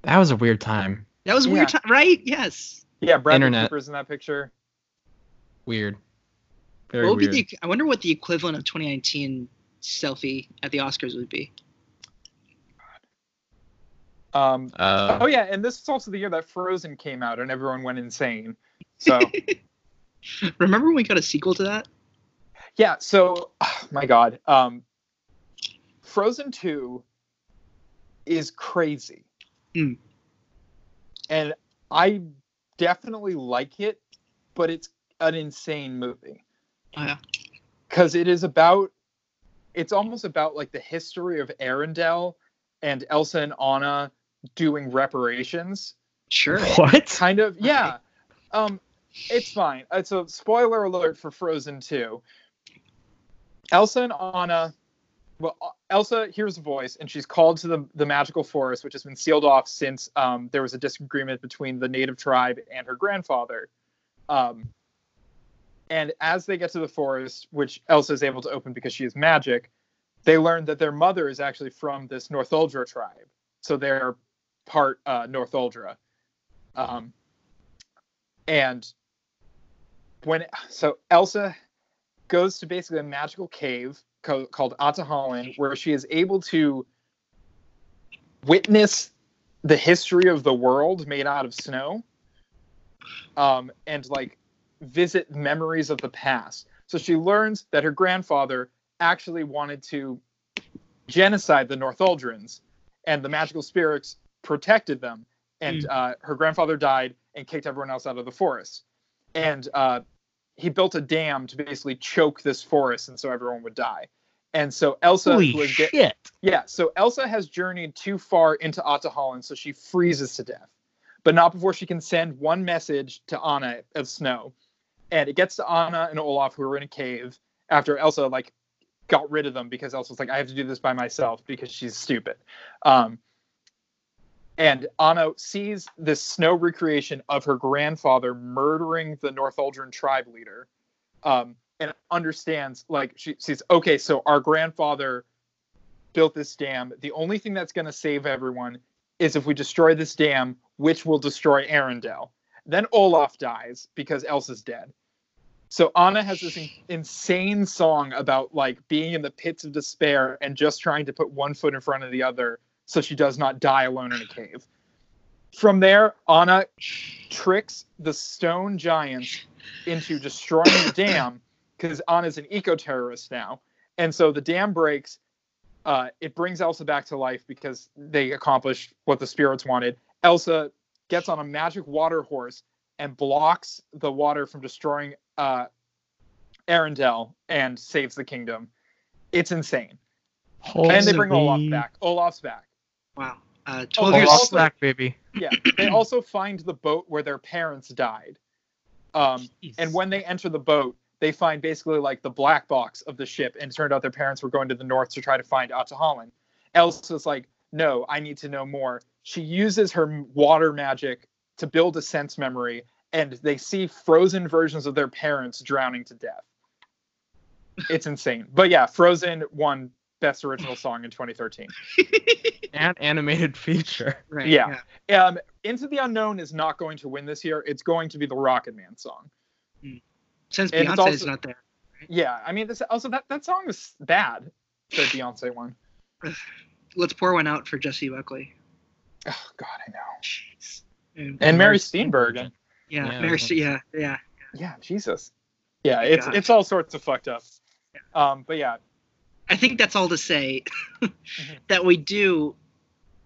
Speaker 2: that was a weird time.
Speaker 1: That was a weird time, right? Yes.
Speaker 3: Yeah, Brad Internet. Cooper's in that picture.
Speaker 2: Weird.
Speaker 1: Very what would weird. be the? I wonder what the equivalent of 2019 selfie at the Oscars would be.
Speaker 3: Um, uh, oh yeah, and this is also the year that Frozen came out and everyone went insane. So
Speaker 1: remember when we got a sequel to that?
Speaker 3: Yeah. So, oh my God, um, Frozen Two is crazy, mm. and I definitely like it, but it's an insane movie.
Speaker 1: Oh, yeah.
Speaker 3: Because it is about, it's almost about like the history of Arendelle and Elsa and Anna doing reparations.
Speaker 1: Sure.
Speaker 2: What?
Speaker 3: Kind of, yeah. Um, it's fine. It's a spoiler alert for Frozen 2. Elsa and Anna, well, Elsa hears a voice and she's called to the, the magical forest, which has been sealed off since um, there was a disagreement between the native tribe and her grandfather. Um, and as they get to the forest, which Elsa is able to open because she is magic, they learn that their mother is actually from this Northuldra tribe. So they're part uh, Northuldra. Um, and when so Elsa goes to basically a magical cave co- called Ahtohallan, where she is able to witness the history of the world made out of snow, um, and like visit memories of the past. So she learns that her grandfather actually wanted to genocide the Northuldrans, and the magical spirits protected them. And mm. uh, her grandfather died and kicked everyone else out of the forest. And uh, he built a dam to basically choke this forest, and so everyone would die. And so Elsa
Speaker 2: Holy was shit.
Speaker 3: yeah, so Elsa has journeyed too far into Ahtohallan, so she freezes to death, but not before she can send one message to Anna of snow and it gets to Anna and Olaf who are in a cave after Elsa like got rid of them because Elsa's like I have to do this by myself because she's stupid. Um, and Anna sees this snow recreation of her grandfather murdering the Northuldran tribe leader, um, and understands like she sees okay, so our grandfather built this dam. The only thing that's going to save everyone is if we destroy this dam, which will destroy Arendelle. Then Olaf dies because Elsa's dead. So Anna has this in- insane song about like being in the pits of despair and just trying to put one foot in front of the other so she does not die alone in a cave. From there, Anna tricks the stone giants into destroying the dam because Anna's an eco terrorist now. And so the dam breaks. Uh, it brings Elsa back to life because they accomplished what the spirits wanted. Elsa gets on a magic water horse and blocks the water from destroying uh, Arendelle and saves the kingdom. It's insane.
Speaker 2: Holy
Speaker 3: and they bring Olaf back. Olaf's back.
Speaker 1: Wow. Uh,
Speaker 3: Oh,
Speaker 1: 12
Speaker 3: they
Speaker 1: years.
Speaker 2: Olaf's
Speaker 3: also-
Speaker 2: back, baby.
Speaker 3: Yeah. they also find the boat where their parents died. Um, and when they enter the boat, they find basically like the black box of the ship, and it turned out their parents were going to the north to try to find Ahtohallan. Elsa's like, no, I need to know more. She uses her water magic to build a sense memory, and they see frozen versions of their parents drowning to death. It's insane. But yeah, Frozen won Best Original Song in 2013.
Speaker 2: And animated feature.
Speaker 1: right.
Speaker 3: yeah. Um, Into the Unknown is not going to win this year. It's going to be the Rocket Man song.
Speaker 1: Since
Speaker 3: And it's
Speaker 1: Beyonce is not there.
Speaker 3: Yeah, I mean, this also that that song was bad. The Beyonce one.
Speaker 1: Let's pour one out for Jessie Buckley.
Speaker 3: Oh God, I know.
Speaker 1: Jeez.
Speaker 3: And
Speaker 2: Mary
Speaker 3: Mary Steenburgen.
Speaker 1: yeah,
Speaker 2: Yeah.
Speaker 1: Mary, St- yeah, yeah.
Speaker 3: Yeah, Jesus. Yeah, it's
Speaker 1: God.
Speaker 3: it's all sorts of fucked up. Um, but yeah,
Speaker 1: I think that's all to say mm-hmm. that we do.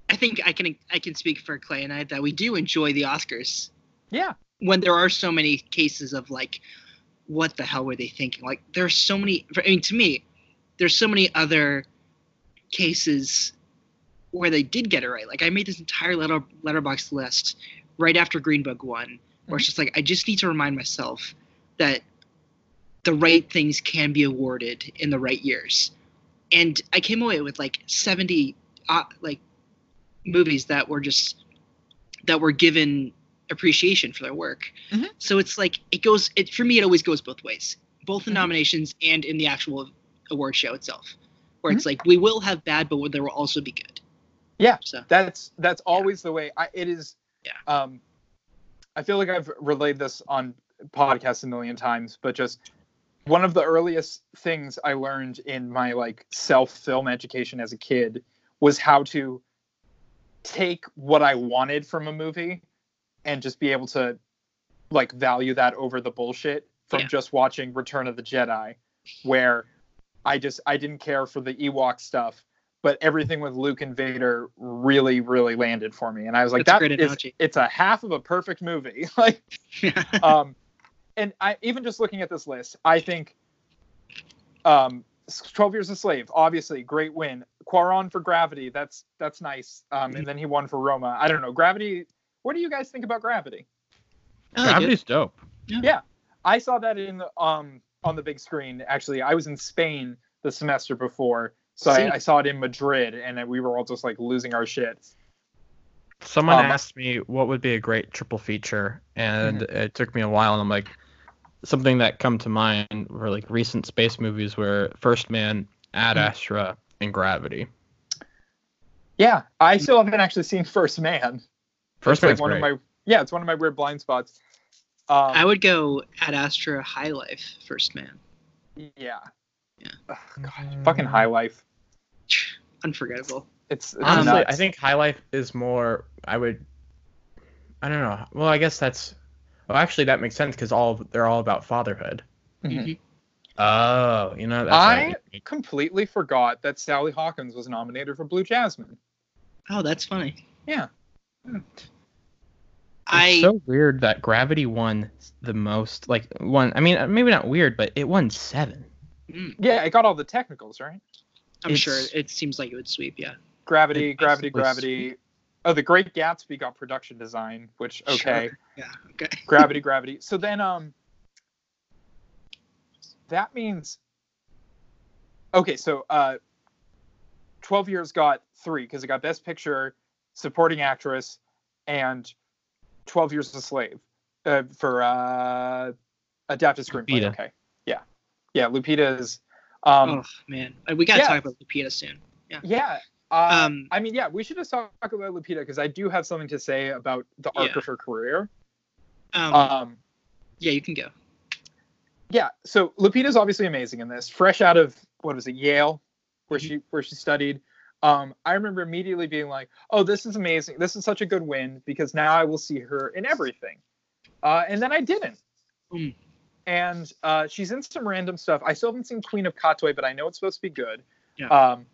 Speaker 1: I think I can I can speak for Clay and I that we do enjoy the Oscars
Speaker 3: yeah,
Speaker 1: when there are so many cases of like, what the hell were they thinking? Like there's so many. I mean, to me, there's so many other cases where they did get it right. Like I made this entire letter letterbox list right after Green Book won, where it's mm-hmm. just like I just need to remind myself that the right things can be awarded in the right years. And I came away with like 70 uh, like movies that were just that were given appreciation for their work.
Speaker 3: Mhm.
Speaker 1: So it's like it goes it for me it always goes both ways. Both in
Speaker 3: Mhm.
Speaker 1: nominations and in the actual award show itself. Where it's like we will have bad but there will also be good.
Speaker 3: Yeah.
Speaker 1: So
Speaker 3: that's that's always the way. I, it is.
Speaker 1: Yeah.
Speaker 3: Um, I feel like I've relayed this on podcasts a million times, but just one of the earliest things I learned in my like self film education as a kid was how to take what I wanted from a movie and just be able to like value that over the bullshit from
Speaker 1: Yeah.
Speaker 3: just watching Return of the Jedi, where I just I didn't care for the Ewok stuff, but everything with Luke and Vader really really landed for me, and I was like,
Speaker 1: That's a
Speaker 3: that
Speaker 1: great
Speaker 3: is
Speaker 1: analogy.
Speaker 3: it's a half of a perfect movie, like um, and I even just looking at this list, I think um, 12 Years a Slave, obviously great win. Cuarón for Gravity, that's that's nice. Um, and then he won for Roma. I don't know, Gravity. What do you guys think about Gravity?
Speaker 1: I like it.
Speaker 2: Gravity's dope. Yeah.
Speaker 3: I saw that in the, um on the big screen. Actually, I was in Spain the semester before, so I, I saw it in Madrid, and then we were all just like losing our shit.
Speaker 2: Someone
Speaker 3: Um,
Speaker 2: asked me what would be a great triple feature, and
Speaker 3: Mm-hmm.
Speaker 2: it took me a while, and I'm like, something that come to mind were like recent space movies where First Man, Ad
Speaker 3: Mhm.
Speaker 2: Astra, and Gravity.
Speaker 3: Yeah, I still haven't actually seen First Man.
Speaker 2: First
Speaker 3: It's like one
Speaker 2: great.
Speaker 3: of my yeah, it's one of my weird blind spots. Um,
Speaker 1: I would go Ad Astra High Life first man.
Speaker 3: Yeah.
Speaker 1: Yeah.
Speaker 3: Ugh, God, fucking High Life.
Speaker 1: Unforgettable.
Speaker 3: It's, it's
Speaker 2: Honestly,
Speaker 3: nuts.
Speaker 2: I think High Life is more. I would. I don't know. Well, I guess that's. Well, actually, that makes sense because all they're all about fatherhood.
Speaker 3: Mhm.
Speaker 1: Mhm.
Speaker 2: Oh, you know that's
Speaker 3: I
Speaker 2: right.
Speaker 3: completely forgot that Sally Hawkins was nominated for Blue Jasmine.
Speaker 1: Oh, that's funny.
Speaker 3: Yeah.
Speaker 1: I
Speaker 2: It's so weird that Gravity won the most. Like one. I mean, maybe not weird, but it won seven.
Speaker 1: mm,
Speaker 3: Yeah, it got all the technicals, right?
Speaker 1: I'm
Speaker 2: It's-
Speaker 1: sure it seems like it would sweep. Yeah.
Speaker 3: Gravity,
Speaker 2: It
Speaker 3: gravity,
Speaker 2: basically
Speaker 3: gravity. Oh, the Great Gatsby got production design, which okay.
Speaker 1: Sure. Yeah. Okay.
Speaker 3: gravity, gravity. So then um that means Okay, so uh 12 years got 3 cuz it got best picture, supporting actress and 12 years a slave uh, for uh adapted screenplay.
Speaker 2: Lupita.
Speaker 3: Okay. Yeah. Yeah, Lupita is um
Speaker 1: oh man, we gotta
Speaker 3: yeah.
Speaker 1: talk about Lupita soon. Yeah.
Speaker 3: Yeah. Uh,
Speaker 1: Um,
Speaker 3: I mean, yeah, we should just talk about Lupita because I do have something to say about the arc
Speaker 1: Yeah.
Speaker 3: of her career.
Speaker 1: Um,
Speaker 3: Um,
Speaker 1: yeah, you can go.
Speaker 3: yeah, so Lupita's obviously amazing in this. Fresh out of what was it, Yale, where
Speaker 1: Mm-hmm.
Speaker 3: she where she studied. Um, I remember immediately being like, "Oh, this is amazing! This is such a good win because now I will see her in everything." Uh, and then I didn't.
Speaker 1: Mm.
Speaker 3: And uh, she's in some random stuff. I still haven't seen Queen of Katwe, but I know it's supposed to be good.
Speaker 1: Yeah.
Speaker 3: Um,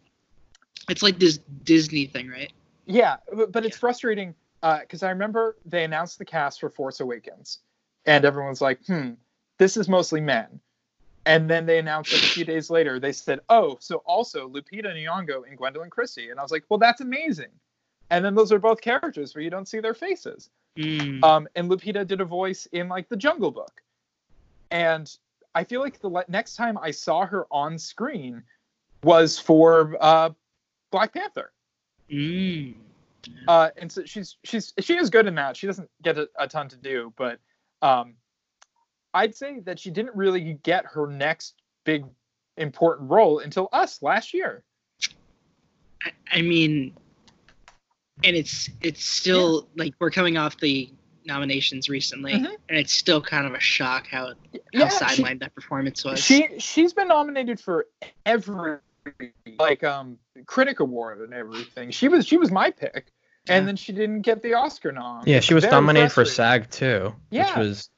Speaker 1: It's like this Disney thing, right?
Speaker 3: Yeah, but, but it's
Speaker 1: Yeah.
Speaker 3: frustrating because I remember they announced the cast for Force Awakens, and everyone's like, "Hmm, this is mostly men." And then they announced like a few days later, they said, "Oh, so also Lupita Nyong'o and Gwendoline Christie," and I was like, "Well, that's amazing." And then those are both characters where you don't see their faces.
Speaker 1: Mm.
Speaker 3: Um, and Lupita did a voice in like the Jungle Book, and I feel like the next time I saw her on screen was for uh, Black Panther.
Speaker 1: Mm.
Speaker 3: Uh, and so she's she's she is good in that. She doesn't get a, a ton to do, but um, I'd say that she didn't really get her next big important role until Us last year.
Speaker 1: I, I mean, and it's it's still like we're coming off the nominations recently,
Speaker 3: Mhm.
Speaker 1: and it's still kind of a shock how how
Speaker 3: Yeah,
Speaker 1: sidelined that performance was.
Speaker 3: she she's been nominated for every like um critic award and everything. She was she was my pick, and then she didn't get the Oscar nom.
Speaker 2: Yeah, she was
Speaker 3: Very
Speaker 2: nominated for. SAG too,
Speaker 3: Yeah.
Speaker 2: which was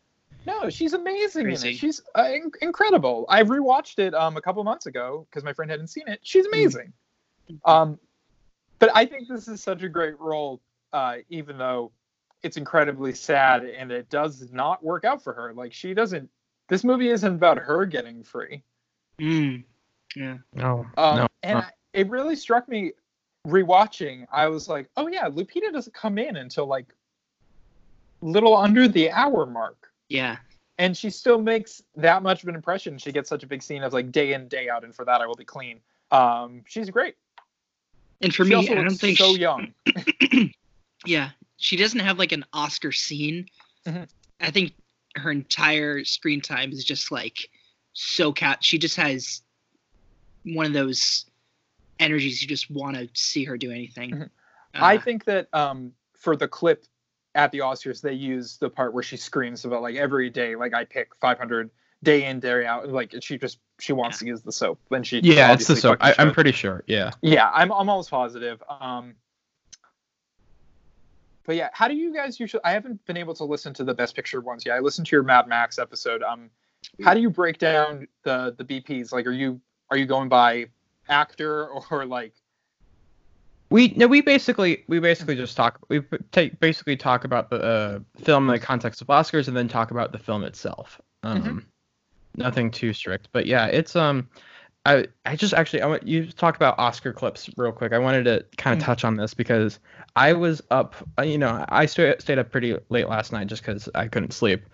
Speaker 3: No, she's amazing in it. She's uh, in- incredible. I rewatched it um a couple months ago because my friend hadn't seen it. She's amazing. Um, but I think this is such a great role, uh, even though it's incredibly sad and it does not work out for her. Like she doesn't. This movie isn't about her getting free.
Speaker 1: Mm. Yeah.
Speaker 2: no,
Speaker 3: Um,
Speaker 2: no.
Speaker 3: and
Speaker 2: uh,
Speaker 3: I, it really struck me rewatching. I was like, oh yeah, Lupita doesn't come in until like little under the hour mark.
Speaker 1: Yeah.
Speaker 3: and she still makes that much of an impression. She gets such a big scene of like day in day out, and for that I will be clean. Um, she's great.
Speaker 1: And for
Speaker 3: she
Speaker 1: me,
Speaker 3: also
Speaker 1: I don't
Speaker 3: looks
Speaker 1: think
Speaker 3: so
Speaker 1: she-
Speaker 3: young.
Speaker 1: Yeah, she doesn't have like an Oscar scene.
Speaker 3: Mhm.
Speaker 1: I think her entire screen time is just like so cat. She just has one of those energies you just want to see her do anything.
Speaker 3: Mhm.
Speaker 1: Uh,
Speaker 3: I think that um, for the clip at the Oscars, they use the part where she screams about like every day, like I pick 500 day in day out. Like she just she wants to use the soap. Then she
Speaker 2: yeah, it's the soap. I, I'm pretty sure. Yeah.
Speaker 3: Yeah, I'm I'm almost positive. Um, but yeah, how do you guys usually? I haven't been able to listen to the Best Picture ones yet. I listened to your Mad Max episode. Um, how do you break down the the BPs? Like, are you are you going by actor or like?
Speaker 2: We no, we basically we basically just talk. We take basically talk about the uh, film in the context of Oscars, and then talk about the film itself. Um,
Speaker 3: Mhm.
Speaker 2: Nothing too strict, but yeah, it's um, I I just actually I want you talk about Oscar clips real quick. I wanted to kind of
Speaker 3: Mhm.
Speaker 2: touch on this because I was up, uh, you know, I sta stayed up pretty late last night just because I couldn't sleep.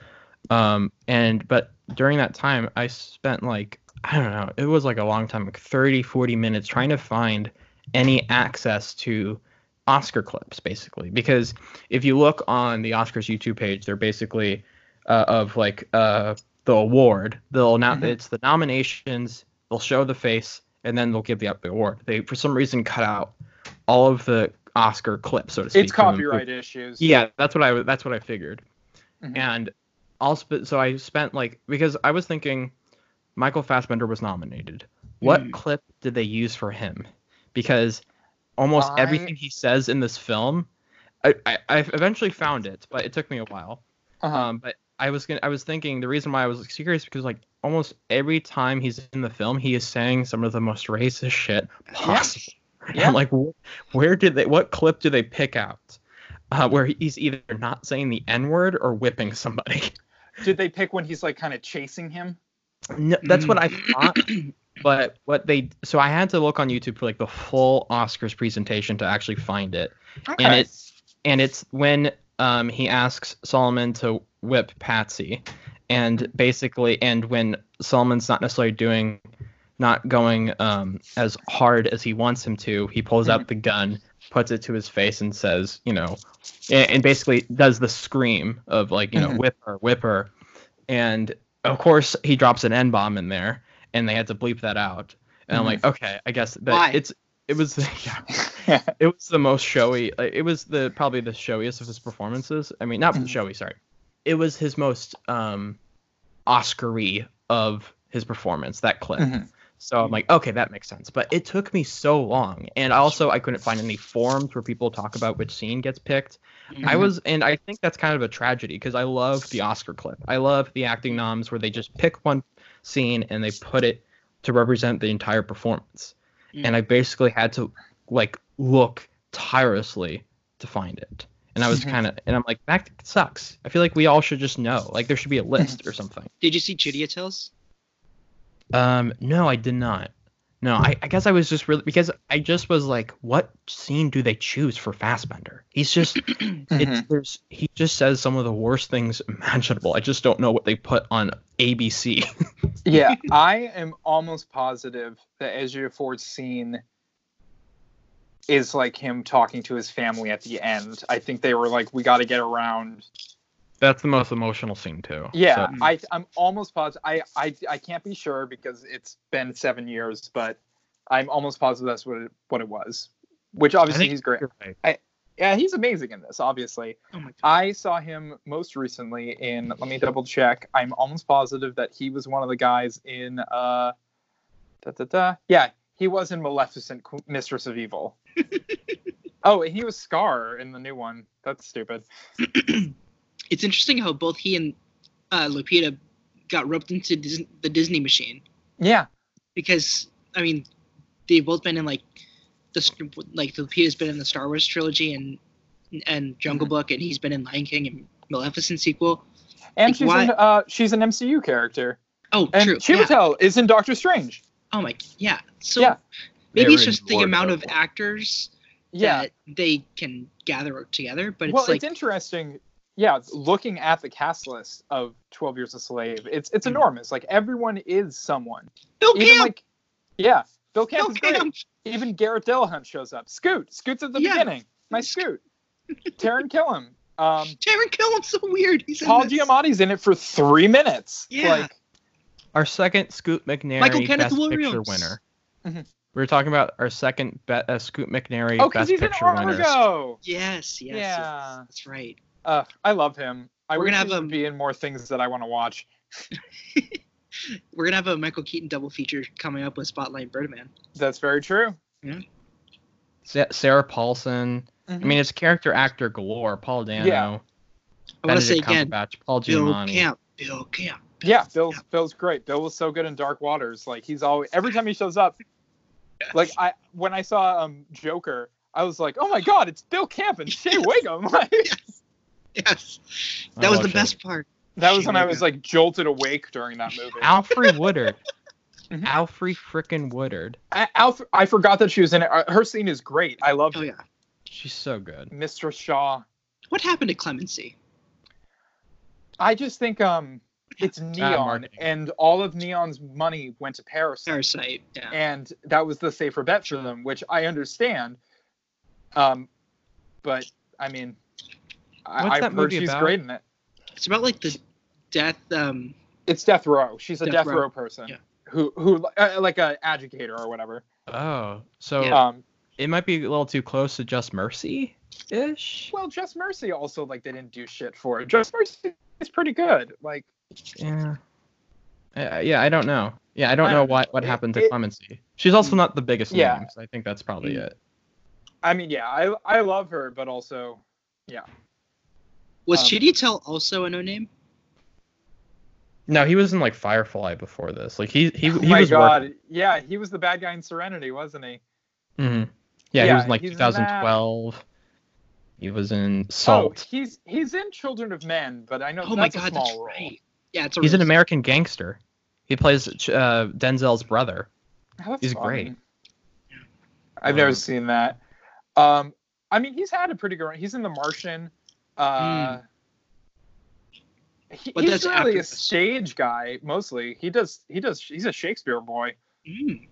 Speaker 2: Um, and but during that time, I spent like I don't know, it was like a long time, like 30, 40 minutes trying to find any access to Oscar clips, basically. Because if you look on the Oscars YouTube page, they're basically uh, of like uh, the award. They'll now
Speaker 3: Mhm.
Speaker 2: it's the nominations. They'll show the face, and then they'll give the, the award. They for some reason cut out all of the Oscar clips, so to speak.
Speaker 3: It's copyright issues.
Speaker 2: Yeah, that's what I that's what I figured.
Speaker 3: Mhm.
Speaker 2: And I'll sp- so I spent like because I was thinking Michael Fassbender was nominated. What
Speaker 1: Hmm.
Speaker 2: clip did they use for him? Because almost
Speaker 3: I-
Speaker 2: everything he says in this film, I, I I eventually found it, but it took me a while.
Speaker 3: Uh-huh.
Speaker 2: Um, but I was gonna I was thinking the reason why I was curious because like almost every time he's in the film, he is saying some of the most racist shit possible.
Speaker 3: Yeah.
Speaker 2: And like, wh- where did they? What clip do they pick out? Uh, where he's either not saying the N word or whipping somebody.
Speaker 3: Did they pick when he's like kind of chasing him?
Speaker 2: No, that's what I
Speaker 1: Mm.
Speaker 2: thought. But what they so I had to look on YouTube for like the full Oscars presentation to actually find it. And it's and it's when um he asks Solomon to whip Patsy, and basically and when Solomon's not necessarily doing not going um as hard as he wants him to, he pulls out the gun, puts it to his face, and says, you know, and, and basically does the scream of like you know
Speaker 3: Mhm.
Speaker 2: whip her, whip her, and of course he drops an N bomb in there, and they had to bleep that out. And I'm like, okay, I guess, but
Speaker 1: Why?
Speaker 2: it's it was yeah, it was the most showy. It was the probably the showiest of his performances. I mean, not
Speaker 3: Mhm.
Speaker 2: showy, sorry. It was his most um Oscar-y of his performance. That clip.
Speaker 3: Mhm.
Speaker 2: So I'm like, okay, that makes sense. But it took me so long, and also I couldn't find any forums where people talk about which scene gets picked. I
Speaker 3: Mhm.
Speaker 2: was, and I think that's kind of a tragedy because I love the Oscar clip. I love the acting noms where they just pick one scene and they put it to represent the entire performance.
Speaker 1: Mm.
Speaker 2: And I basically had to like look tirelessly to find it. And I was
Speaker 3: Mhm.
Speaker 2: kind of, and I'm like, that sucks. I feel like we all should just know. Like there should be a list or something.
Speaker 1: Did you see Judia Tales?
Speaker 2: Um, no, I did not. No, I, I guess I was just really because I just was like, what scene do they choose for Fassbender? He's just it's there's he just says some of the worst things imaginable. I just don't know what they put on ABC.
Speaker 3: yeah, I am almost positive that Ejiofor's scene is like him talking to his family at the end. I think they were like, we got to get around.
Speaker 2: That's the most emotional scene too.
Speaker 3: Yeah,
Speaker 2: So-
Speaker 3: I, I'm almost positive. I, I, I can't be sure because it's been seven years, but I'm almost positive that's what it, what it was. Which obviously he's great.
Speaker 2: you're right.
Speaker 3: Yeah, he's amazing in this. Obviously,
Speaker 1: Oh my god.
Speaker 3: I saw him most recently in. Let me double check. I'm almost positive that he was one of the guys in. uh da, da, da. Yeah, he was in Maleficent, Mistress of Evil. oh, and he was Scar in the new one. That's stupid.
Speaker 1: it's interesting how both he and uh, Lupita got roped into Dis- the Disney machine
Speaker 3: Yeah,
Speaker 1: because I mean they've both been in like the st- like Lupita's been in the Star Wars trilogy and and Jungle
Speaker 3: Mhm.
Speaker 1: Book and he's been in Lion King and Maleficent sequel.
Speaker 3: and
Speaker 1: Like,
Speaker 3: she's
Speaker 1: why-
Speaker 3: in. Uh, she's an MCU character,
Speaker 1: Oh,
Speaker 3: and
Speaker 1: true. Yeah.
Speaker 3: Is in Doctor Strange.
Speaker 1: Oh my, yeah. So
Speaker 3: Yeah.
Speaker 1: maybe
Speaker 2: They
Speaker 1: it's just the
Speaker 2: Lord
Speaker 1: amount
Speaker 2: of
Speaker 1: of actors
Speaker 3: Yeah.
Speaker 1: that they can gather together, but it's
Speaker 3: well,
Speaker 1: like
Speaker 3: it's interesting. Yeah, looking at the cast list of Twelve Years a Slave, it's it's
Speaker 1: Mhm.
Speaker 3: enormous. Like everyone is someone.
Speaker 1: Bill
Speaker 3: Even
Speaker 1: Camp.
Speaker 3: like, yeah, Bill Camp
Speaker 1: Bill
Speaker 3: is great.
Speaker 1: Camp.
Speaker 3: Even Garrett Dillahunt shows up. Scoot, Scoot's at the
Speaker 1: Yeah.
Speaker 3: beginning. My Scoot. Taran Killam. Um,
Speaker 1: Taran Killam's so weird. He's
Speaker 3: Paul
Speaker 1: this.
Speaker 3: Giamatti's in it for three minutes.
Speaker 1: Yeah.
Speaker 3: Like,
Speaker 2: Our second Scoot McNairy
Speaker 1: Michael Kenneth
Speaker 2: Best Picture
Speaker 1: Williams.
Speaker 2: winner.
Speaker 3: Mhm.
Speaker 2: We were talking about our second be- uh, Scoot McNairy
Speaker 3: oh, because
Speaker 2: Best
Speaker 3: he's in
Speaker 2: Picture winner.
Speaker 1: Yes, yes,
Speaker 3: Yeah.
Speaker 1: yes. That's right.
Speaker 3: Uh, I love him. I
Speaker 1: We're gonna have
Speaker 3: would
Speaker 1: him-
Speaker 3: be in more things that I want to watch.
Speaker 1: We're gonna have a Michael Keaton double feature coming up with Spotlight Birdman.
Speaker 3: That's very true.
Speaker 2: Sa- Sarah Paulson. I
Speaker 3: Mhm.
Speaker 2: mean, it's character actor galore. Paul Dano.
Speaker 3: Yeah.
Speaker 1: I want to say again,
Speaker 2: Cumberbatch, Paul
Speaker 1: Bill
Speaker 2: Giamatti.
Speaker 1: Camp. Bill Camp.
Speaker 3: Yeah, Bill's Bill's great. Bill was so good in Dark Waters. Like he's always every time he shows up. Like I when I saw um Joker, I was like, oh my god, it's Bill Camp and Shea Whigham. Like
Speaker 1: Yes,
Speaker 2: I
Speaker 1: that was the
Speaker 2: Shea
Speaker 1: best part.
Speaker 3: that was
Speaker 1: Shea
Speaker 3: when I was
Speaker 1: Whigham.
Speaker 3: like jolted awake during that movie.
Speaker 2: Alfred Woodard.
Speaker 3: Mhm.
Speaker 2: Alfre frickin' Woodard.
Speaker 3: I, Alf, I forgot that she was in it. Uh, Her scene is great. I love
Speaker 1: Oh yeah.
Speaker 2: She's so good.
Speaker 3: Mr. Shaw.
Speaker 1: What happened to Clemency?
Speaker 3: I just think um it's Neon
Speaker 2: marketing.
Speaker 3: and all of Neon's money went to Paris.
Speaker 1: Parasite. Yeah.
Speaker 3: and that was the safer bet for them, which I understand. Um, but I mean, I,
Speaker 2: What's
Speaker 3: I've
Speaker 2: that
Speaker 3: heard
Speaker 2: movie
Speaker 3: she's
Speaker 2: about?
Speaker 3: great in it.
Speaker 1: It's about like the death. Um.
Speaker 3: It's Death Row. She's a
Speaker 1: Death
Speaker 3: Death,
Speaker 1: Row.
Speaker 3: Row. person
Speaker 1: Yeah.
Speaker 3: who who uh, like a educator or whatever.
Speaker 2: Oh, so
Speaker 1: Yeah.
Speaker 3: Um,
Speaker 2: it might be a little too close to Just Mercy ish.
Speaker 3: well, Just Mercy also like they didn't do shit for it. Just Mercy is pretty good. Like
Speaker 2: Yeah. Uh, yeah, I don't know. Yeah, I don't
Speaker 3: I
Speaker 2: know what what
Speaker 3: It-
Speaker 2: happened to
Speaker 3: it-
Speaker 2: Clemency. She's also not the biggest
Speaker 3: Yeah.
Speaker 2: name, so I think that's probably
Speaker 1: Mm.
Speaker 2: it.
Speaker 3: I mean, yeah, I I love her, but also
Speaker 1: Was
Speaker 3: Um,
Speaker 1: Chiwetel also a no name?
Speaker 2: No, he was in like Firefly before this. Like he he, he
Speaker 3: oh
Speaker 2: he
Speaker 3: my
Speaker 2: was
Speaker 3: god,
Speaker 2: working.
Speaker 3: yeah, he was the bad guy in Serenity, wasn't he?
Speaker 2: Mhm. Yeah,
Speaker 3: yeah, he
Speaker 2: was in like
Speaker 3: he's in
Speaker 2: 2012. He was in Salt.
Speaker 3: Oh, he's he's in Children of Men, but I know
Speaker 1: Oh my
Speaker 3: that's a
Speaker 1: god,
Speaker 3: small
Speaker 1: that's
Speaker 3: role.
Speaker 1: right. Yeah, it's a
Speaker 2: He's an American gangster. He plays uh, Denzel's brother.
Speaker 3: Oh, that's
Speaker 2: He's
Speaker 3: fun.
Speaker 2: great.
Speaker 3: I've never
Speaker 2: Um,
Speaker 3: seen that. Um, I mean, he's had a pretty good run. He's in The Martian. Uh, he-
Speaker 1: But
Speaker 3: he's
Speaker 1: that's
Speaker 3: really
Speaker 1: after
Speaker 3: a
Speaker 1: this.
Speaker 3: stage guy mostly. He does. He does. He's a Shakespeare boy.
Speaker 1: Mm.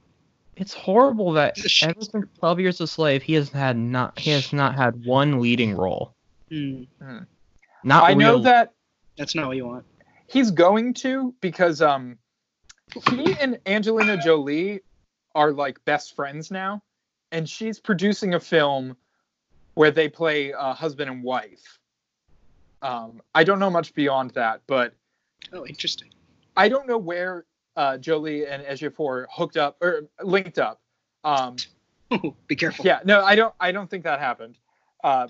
Speaker 2: It's horrible that
Speaker 1: He's
Speaker 2: ever since 12 Years a Slave, he has had not he has not had one leading role.
Speaker 1: Mm.
Speaker 2: Not
Speaker 3: I know that
Speaker 1: That's not what you want.
Speaker 3: he's going to because um, he and Angelina Jolie are like best friends now, and she's producing a film where they play uh, husband and wife. Um, I don't know much beyond that, but
Speaker 1: oh, interesting.
Speaker 3: I don't know where uh, Jolie and Ejiofor hooked up or linked up. Um,
Speaker 1: Be careful.
Speaker 3: Yeah, no, I don't. I don't think that happened. Uh,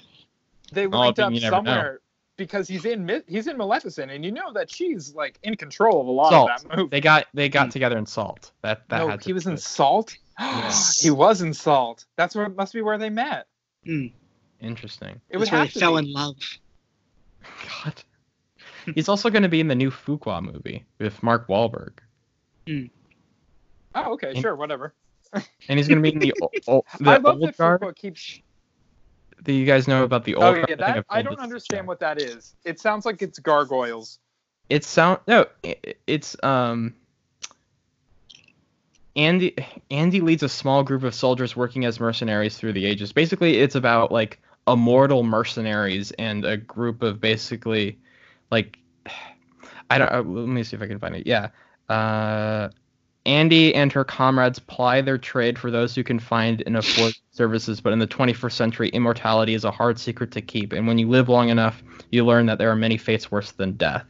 Speaker 3: they
Speaker 2: Oh,
Speaker 3: linked
Speaker 2: then
Speaker 3: up
Speaker 2: you know.
Speaker 3: somewhere because he's in he's in Maleficent, and you know that she's like in control of a lot
Speaker 2: Salt.
Speaker 3: of that movie.
Speaker 2: They got they got together in Salt. That that
Speaker 3: no,
Speaker 2: had to
Speaker 3: he was in
Speaker 2: it.
Speaker 3: Salt.
Speaker 1: Yes.
Speaker 3: he was in Salt. That's where must be where they met.
Speaker 2: Interesting.
Speaker 3: It was
Speaker 1: That's where they fell
Speaker 3: be.
Speaker 1: in love.
Speaker 2: God. He's also going to be in the new Fuqua movie with Mark Wahlberg,
Speaker 3: Oh, okay,
Speaker 2: In-
Speaker 3: sure, whatever.
Speaker 2: and he's going to be in the o- the
Speaker 3: I love
Speaker 2: old
Speaker 3: that
Speaker 2: guard.
Speaker 3: Fuqua keeps.
Speaker 2: Do you guys know about the old?
Speaker 3: Oh yeah, that
Speaker 2: I've
Speaker 3: I don't understand what that is. It sounds like it's gargoyles.
Speaker 2: It sound no. i- It's um. Andy Andy leads a small group of soldiers working as mercenaries through the ages. Basically, it's about like immortal mercenaries and a group of basically like I don't. Uh, let me see if I can find it. Yeah. Uh, Andy and her comrades ply their trade for those who can find and afford services, but in the 21st century, immortality is a hard secret to keep. And when you live long enough, you learn that there are many fates worse than death.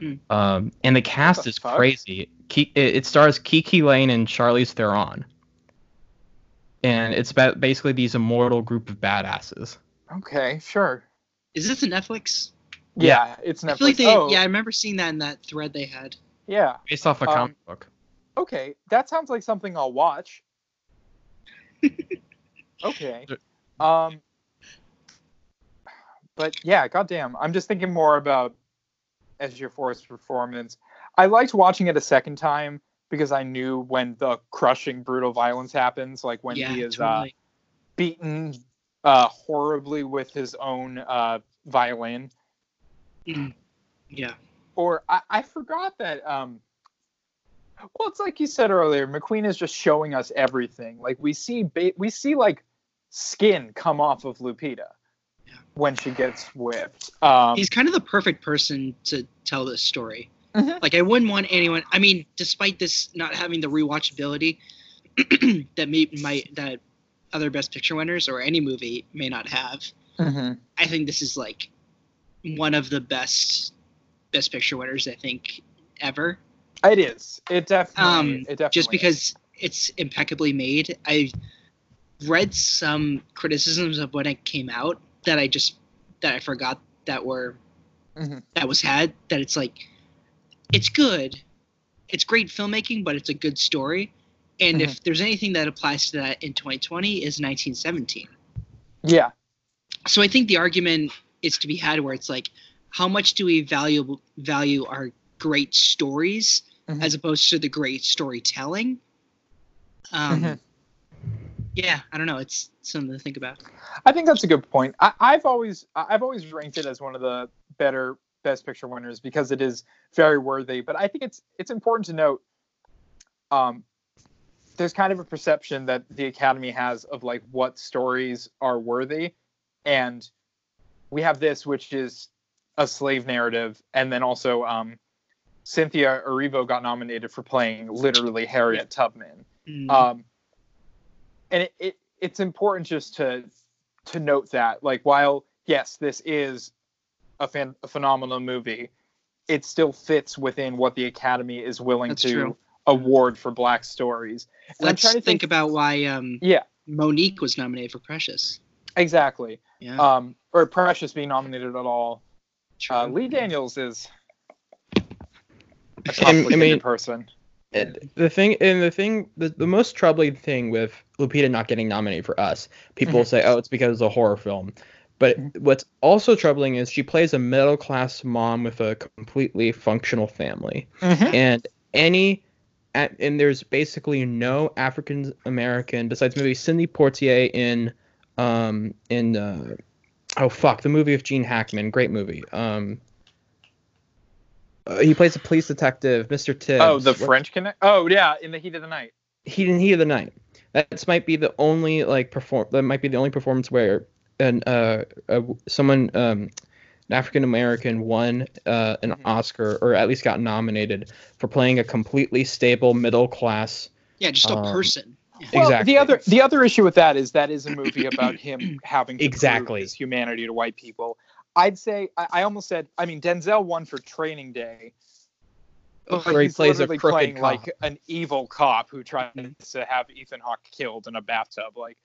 Speaker 1: Hmm.
Speaker 2: Um, and the cast
Speaker 3: the
Speaker 2: is
Speaker 3: fuck?
Speaker 2: crazy. Ki- it, it stars Kiki Lane and Charlize Theron. And it's about basically these immortal group of badasses.
Speaker 3: Okay, sure.
Speaker 1: Is this a Netflix?
Speaker 3: Yeah, it's Netflix.
Speaker 1: I feel like they.
Speaker 3: oh,
Speaker 1: Yeah, I remember seeing that in that thread they had.
Speaker 3: yeah.
Speaker 2: Based off a
Speaker 3: Um,
Speaker 2: comic book.
Speaker 3: Okay, that sounds like something I'll watch. okay. Um But yeah, goddamn. I'm just thinking more about Ejiofor's performance. I liked watching it a second time because I knew when the crushing brutal violence happens, like when
Speaker 1: yeah,
Speaker 3: he is uh, beaten uh, horribly with his own uh, violin.
Speaker 1: Mm. Yeah.
Speaker 3: or I, I forgot that um well it's like you said earlier mcqueen is just showing us everything like we see ba- we see like skin come off of lupita
Speaker 1: Yeah.
Speaker 3: when she gets whipped um
Speaker 1: He's kind of the perfect person to tell this story.
Speaker 3: Mhm.
Speaker 1: Like I wouldn't want anyone. I mean, despite this not having the rewatchability that may might that other Best Picture winners or any movie may not have,
Speaker 3: mhm.
Speaker 1: I think this is like one of the best Best Picture winners I think ever.
Speaker 3: it is it definitely
Speaker 1: Um,
Speaker 3: it definitely
Speaker 1: just
Speaker 3: is.
Speaker 1: because it's impeccably made. I read some criticisms of when it came out that I just that I forgot that were
Speaker 3: Mhm.
Speaker 1: that was had that it's like it's good. It's great filmmaking, but it's a good story. And
Speaker 3: Mm-hmm.
Speaker 1: if there's anything that applies to that in 2020 is 1917.
Speaker 3: yeah
Speaker 1: So I think the argument is to be had where it's like, how much do we value value our great stories
Speaker 3: Mhm.
Speaker 1: as opposed to the great storytelling? Um,
Speaker 3: Mhm.
Speaker 1: Yeah, I don't know. It's something to think about.
Speaker 3: I think that's a good point. I, I've always I've always ranked it as one of the better Best Picture winners because it is very worthy. But I think it's it's important to note, um, there's kind of a perception that the Academy has of like what stories are worthy, and we have this, which is a slave narrative, and then also um, Cynthia Erivo got nominated for playing literally Harriet Tubman.
Speaker 1: Mm,
Speaker 3: um and it, it it's important just to to note that like while yes this is a, fan, a phenomenal movie it still fits within what the academy is willing
Speaker 1: That's
Speaker 3: to
Speaker 1: true.
Speaker 3: Award for black stories And I'm
Speaker 1: Let's
Speaker 3: trying to
Speaker 1: think, about why um,
Speaker 3: yeah
Speaker 1: Mo'Nique was nominated for Precious.
Speaker 3: exactly
Speaker 1: Yeah,
Speaker 3: um or precious being nominated at all
Speaker 1: true.
Speaker 3: uh, lee daniels is a
Speaker 2: I
Speaker 3: complicated
Speaker 2: mean-
Speaker 3: person
Speaker 2: And the thing and the thing the, the most troubling thing with Lupita not getting nominated for us, people
Speaker 3: Mhm.
Speaker 2: say, Oh, it's because it's a horror film. But
Speaker 3: Mhm.
Speaker 2: what's also troubling is she plays a middle class mom with a completely functional family. And any a- and there's basically no African American besides maybe Sidney Poitier in um in uh, oh fuck the movie with Gene Hackman, great movie. Um uh, he plays a police detective, Mr. Tibbs.
Speaker 3: oh the
Speaker 2: What-
Speaker 3: french connect oh yeah in the heat of the night
Speaker 2: Heat and Heat of the Night. That might be the only like perform. That might be the only performance where an uh, uh someone um an African American won uh, an
Speaker 3: Mhm.
Speaker 2: Oscar or at least got nominated for playing a completely stable middle class.
Speaker 1: yeah, just a
Speaker 2: um,
Speaker 1: person.
Speaker 3: Well,
Speaker 2: Exactly.
Speaker 3: the other the other issue with that is that is a movie about him having to prove
Speaker 2: Exactly.
Speaker 3: his humanity to white people. I'd say I, I almost said I mean Denzel won for Training Day.
Speaker 2: Oh,
Speaker 3: but
Speaker 2: where he
Speaker 3: he's
Speaker 2: plays a
Speaker 3: literally playing
Speaker 2: cop.
Speaker 3: like an evil cop who tries to have Ethan Hawke killed in a bathtub. Like,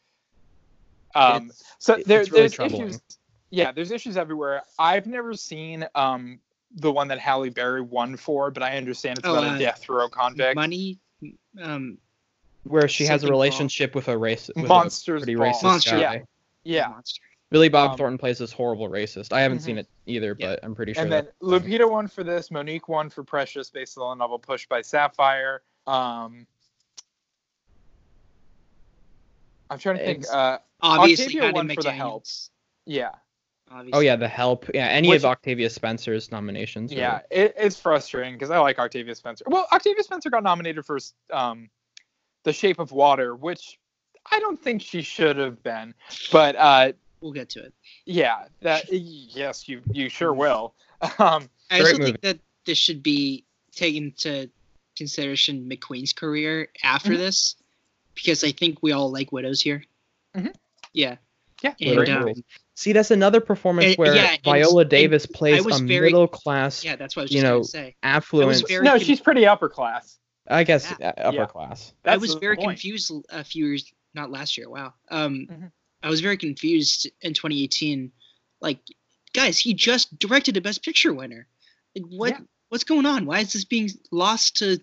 Speaker 3: um,
Speaker 2: It's-
Speaker 3: so
Speaker 2: it's
Speaker 3: there,
Speaker 2: really
Speaker 3: there's
Speaker 2: troubling.
Speaker 3: issues. Yeah, there's issues everywhere. I've never seen um the one that Halle Berry won for, but I understand it's
Speaker 1: Oh,
Speaker 3: about
Speaker 1: uh,
Speaker 3: a death row convict.
Speaker 1: Money, um,
Speaker 2: where she has a
Speaker 1: Something
Speaker 2: relationship with a race with
Speaker 3: Monsters
Speaker 2: a pretty
Speaker 3: Ball.
Speaker 2: racist
Speaker 1: Monster,
Speaker 2: guy.
Speaker 3: yeah. Yeah.
Speaker 1: monster.
Speaker 2: Billy Bob
Speaker 3: Um,
Speaker 2: Thornton plays this horrible racist. I haven't
Speaker 3: Mhm.
Speaker 2: seen it either,
Speaker 1: Yeah.
Speaker 2: but I'm pretty sure.
Speaker 3: and then
Speaker 2: that-
Speaker 3: Lupita won for this. Mo'Nique won for Precious, based on the novel Push by Sapphire. Um, I'm trying to think. Uh,
Speaker 1: Obviously,
Speaker 3: Octavia
Speaker 1: Hattie
Speaker 3: won for The
Speaker 1: McDaniels.
Speaker 3: Help. yeah,
Speaker 1: Obviously.
Speaker 2: oh yeah, The Help. Yeah, any
Speaker 3: Which-
Speaker 2: of Octavia Spencer's nominations. are-
Speaker 3: yeah, it, it's frustrating because I like Octavia Spencer. Well, Octavia Spencer got nominated for um, The Shape of Water, which I don't think she should have been, but uh,
Speaker 1: we'll get to it.
Speaker 3: yeah, that yes, you you sure will. Um,
Speaker 1: I also
Speaker 2: movie.
Speaker 1: think that this should be taken into consideration McQueen's career after
Speaker 3: Mhm.
Speaker 1: this, because I think we all like widows here.
Speaker 3: Mhm.
Speaker 1: Yeah,
Speaker 3: yeah,
Speaker 1: And,
Speaker 2: Great
Speaker 1: um,
Speaker 2: movie. See, that's another performance
Speaker 1: and-
Speaker 2: where
Speaker 1: yeah,
Speaker 2: Viola
Speaker 1: and
Speaker 2: Davis plays a
Speaker 1: very-
Speaker 2: middle class,
Speaker 1: yeah, that's what I was
Speaker 2: You know,
Speaker 1: gonna say.
Speaker 2: affluent.
Speaker 3: no,
Speaker 1: con-
Speaker 3: she's pretty upper class.
Speaker 2: I guess
Speaker 1: Yeah.
Speaker 2: uh, upper
Speaker 3: Yeah.
Speaker 2: class.
Speaker 1: I was very
Speaker 3: point.
Speaker 1: confused a few years, not last year. Wow. Um,
Speaker 3: Mhm.
Speaker 1: I was very confused in 2018. Like, guys, he just directed a Best Picture winner. Like, what?
Speaker 3: Yeah.
Speaker 1: What's going on? Why is this being lost to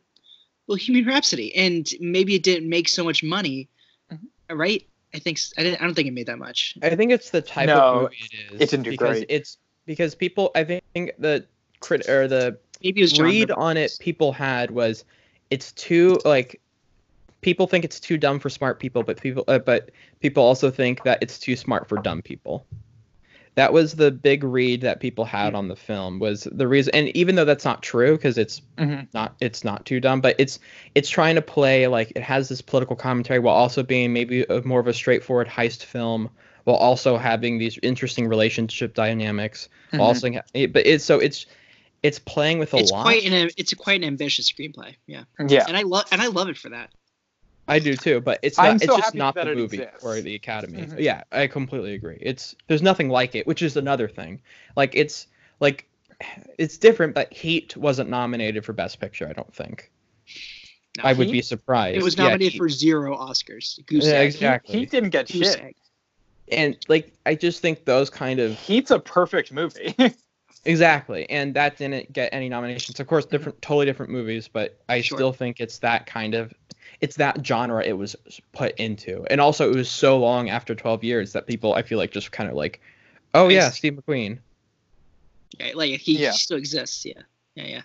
Speaker 1: Bohemian Rhapsody? And maybe it didn't make so much money,
Speaker 3: Mhm.
Speaker 1: right? I think s- I, didn't, I don't think it made that much.
Speaker 2: I think it's the type
Speaker 3: No,
Speaker 2: of movie it is.
Speaker 3: it didn't do
Speaker 2: because
Speaker 3: great.
Speaker 2: It's because people. I think the crit or the
Speaker 1: Maybe it was
Speaker 2: read
Speaker 1: Ritter.
Speaker 2: on it people had was it's too like people think it's too dumb for smart people but people uh, but people also think that it's too smart for dumb people that was the big read that people had on the film was the reason and even though that's not true because it's
Speaker 3: Mhm.
Speaker 2: not it's not too dumb but it's it's trying to play like it has this political commentary while also being maybe a, more of a straightforward heist film while also having these interesting relationship dynamics while
Speaker 3: Mhm.
Speaker 2: also but it's so it's it's playing with a
Speaker 1: It's
Speaker 2: lot
Speaker 1: quite an it's quite an ambitious screenplay. Yeah,
Speaker 3: Yeah,
Speaker 1: and I love and I love it for that.
Speaker 2: I do too, but it's
Speaker 3: I'm
Speaker 2: not, it's just not the movie
Speaker 3: exists.
Speaker 2: or the Academy.
Speaker 3: Mhm.
Speaker 2: Yeah, I completely agree. It's there's nothing like it, which is another thing. Like it's like it's different, but Heat wasn't nominated for Best Picture. I don't think.
Speaker 1: No,
Speaker 2: I would be surprised.
Speaker 1: It was nominated
Speaker 2: Heat.
Speaker 1: for zero Oscars. Goose
Speaker 2: Yeah,
Speaker 1: egg.
Speaker 2: exactly.
Speaker 3: he didn't get
Speaker 1: Goose
Speaker 3: shit.
Speaker 1: egg.
Speaker 2: and like I just think those kind of
Speaker 3: Heat's a perfect movie.
Speaker 2: exactly, and that didn't get any nominations. Of course, different, totally different movies, but I
Speaker 1: Sure.
Speaker 2: still think it's that kind of, it's that genre it was put into, and also it was so long after 12 years that people I feel like just kind of like, oh
Speaker 1: I
Speaker 2: yeah,
Speaker 1: see.
Speaker 2: Steve McQueen.
Speaker 1: Yeah, like he, he
Speaker 3: Yeah.
Speaker 1: still exists. Yeah, yeah, yeah.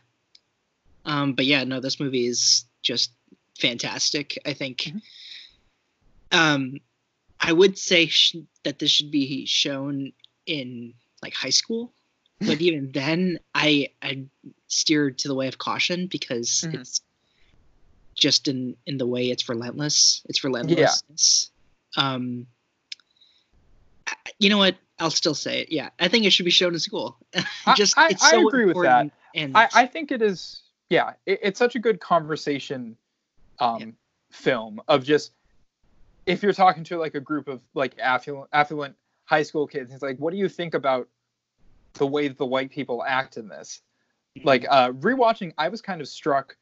Speaker 1: Um, but yeah, no, this movie is just fantastic. I think.
Speaker 3: Mhm.
Speaker 1: Um, I would say sh- that this should be shown in like high school, but even then, I I steered to the way of caution because
Speaker 3: Mhm.
Speaker 1: it's just in in the way it's relentless. It's relentlessness. Um, you know what? I'll still say it. Yeah, I think it should be shown in school. Just
Speaker 3: I- I
Speaker 1: so
Speaker 3: agree with that.
Speaker 1: And
Speaker 3: I, I think it is. Yeah, it, it's such a good conversation um,
Speaker 1: Yeah.
Speaker 3: film of just if you're talking to like a group of like affluent affluent high school kids, it's like, what do you think about the way that the white people act in this? Like uh, rewatching, I was kind of struck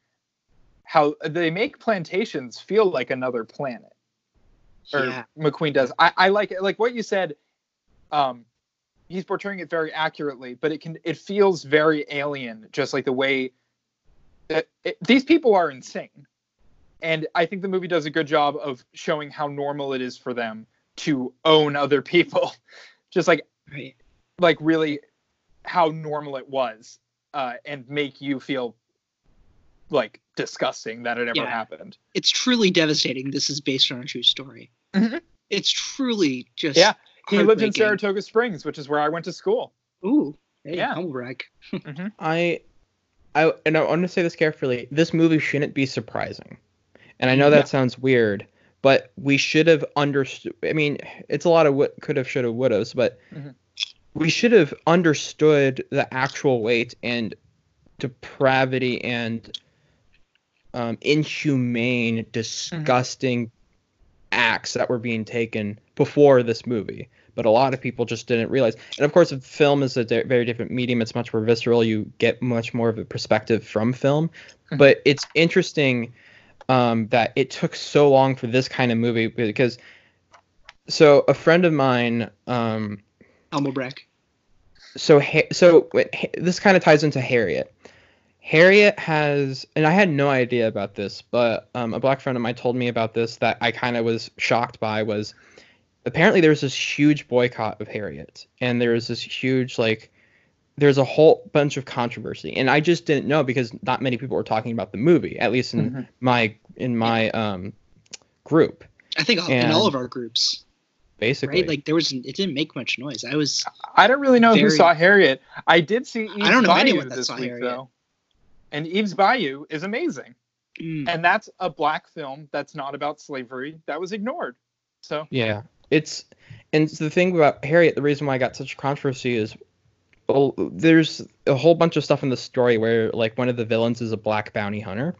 Speaker 3: how they make plantations feel like another planet. Or
Speaker 1: yeah,
Speaker 3: McQueen does. I, I like it. Like what you said. Um, he's portraying it very accurately, but it can it feels very alien, just like the way that it, these people are insane. And I think the movie does a good job of showing how normal it is for them to own other people, just like
Speaker 1: right.
Speaker 3: like really how normal it was, uh, and make you feel like disgusting that it ever
Speaker 1: Yeah.
Speaker 3: happened.
Speaker 1: It's truly devastating. This is based on a true story.
Speaker 3: Mhm.
Speaker 1: It's truly just
Speaker 3: Yeah, He lived in
Speaker 1: heartbreaking.
Speaker 3: Saratoga Springs, which is where I went to school.
Speaker 1: Ooh, hey,
Speaker 3: Yeah.
Speaker 1: humble brag.
Speaker 2: I, I and I want to say this carefully. This movie shouldn't be surprising, and I know that
Speaker 3: Yeah.
Speaker 2: sounds weird, but we should have understood. I mean, it's a lot of what could have, should have, would have, but
Speaker 3: Mhm.
Speaker 2: we should have understood the actual weight and depravity and um, inhumane, disgusting acts that were being taken before this movie but a lot of people just didn't realize. And of course, if film is a very different medium. It's much more visceral. You get much more of a perspective from film. Mm-hmm. But it's interesting um, that it took so long for this kind of movie because. So a friend of mine, um,
Speaker 1: Elmo Breck.
Speaker 2: So so this kind of ties into Harriet. Harriet has, and I had no idea about this, but um, a black friend of mine told me about this that I kind of was shocked by was apparently there's this huge boycott of Harriet, and there's this huge like there's a whole bunch of controversy, and I just didn't know because not many people were talking about the movie, at least in mm-hmm. my in my um group.
Speaker 1: I think all, in all of our groups.
Speaker 2: Basically,
Speaker 1: right? Like there was, it didn't make much noise. I was.
Speaker 3: I don't really know very, who saw Harriet. I did see. Eve's
Speaker 1: I don't know
Speaker 3: Bayou
Speaker 1: anyone that saw
Speaker 3: week,
Speaker 1: Harriet.
Speaker 3: Though. And Eve's Bayou is amazing, mm. and that's a black film that's not about slavery that was ignored. So
Speaker 2: yeah, it's and the thing about Harriet, the reason why I got such controversy is well, there's a whole bunch of stuff in the story where like one of the villains is a black bounty hunter,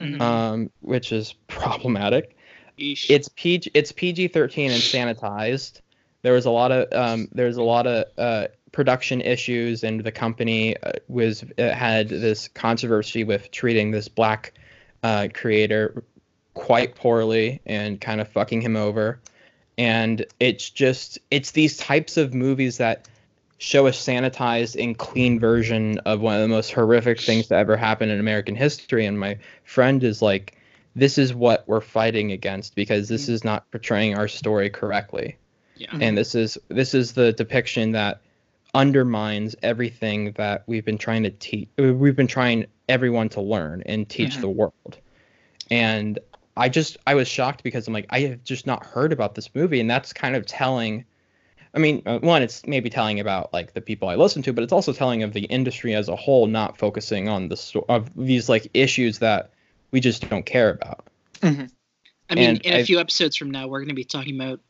Speaker 2: mm-hmm. um, which is problematic. Eesh. It's PG it's PG thirteen and sanitized. There was a lot of um, there's a lot of uh, production issues, and the company uh, was uh, had this controversy with treating this black uh, creator quite poorly and kind of fucking him over and it's just it's these types of movies that show a sanitized and clean version of one of the most horrific things to ever happen in American history and my friend is like this is what we're fighting against because this is not portraying our story correctly. Yeah. And this is this is the depiction that undermines everything that we've been trying to teach we've been trying everyone to learn and teach mm-hmm. the world. And I just I was shocked because I'm like I have just not heard about this movie, and that's kind of telling. I mean, uh, one, it's maybe telling about like the people I listen to, but it's also telling of the industry as a whole not focusing on the sto- of these like issues that we just don't care about.
Speaker 1: Mm-hmm. I mean, and in a I've, few episodes from now, we're going to be talking about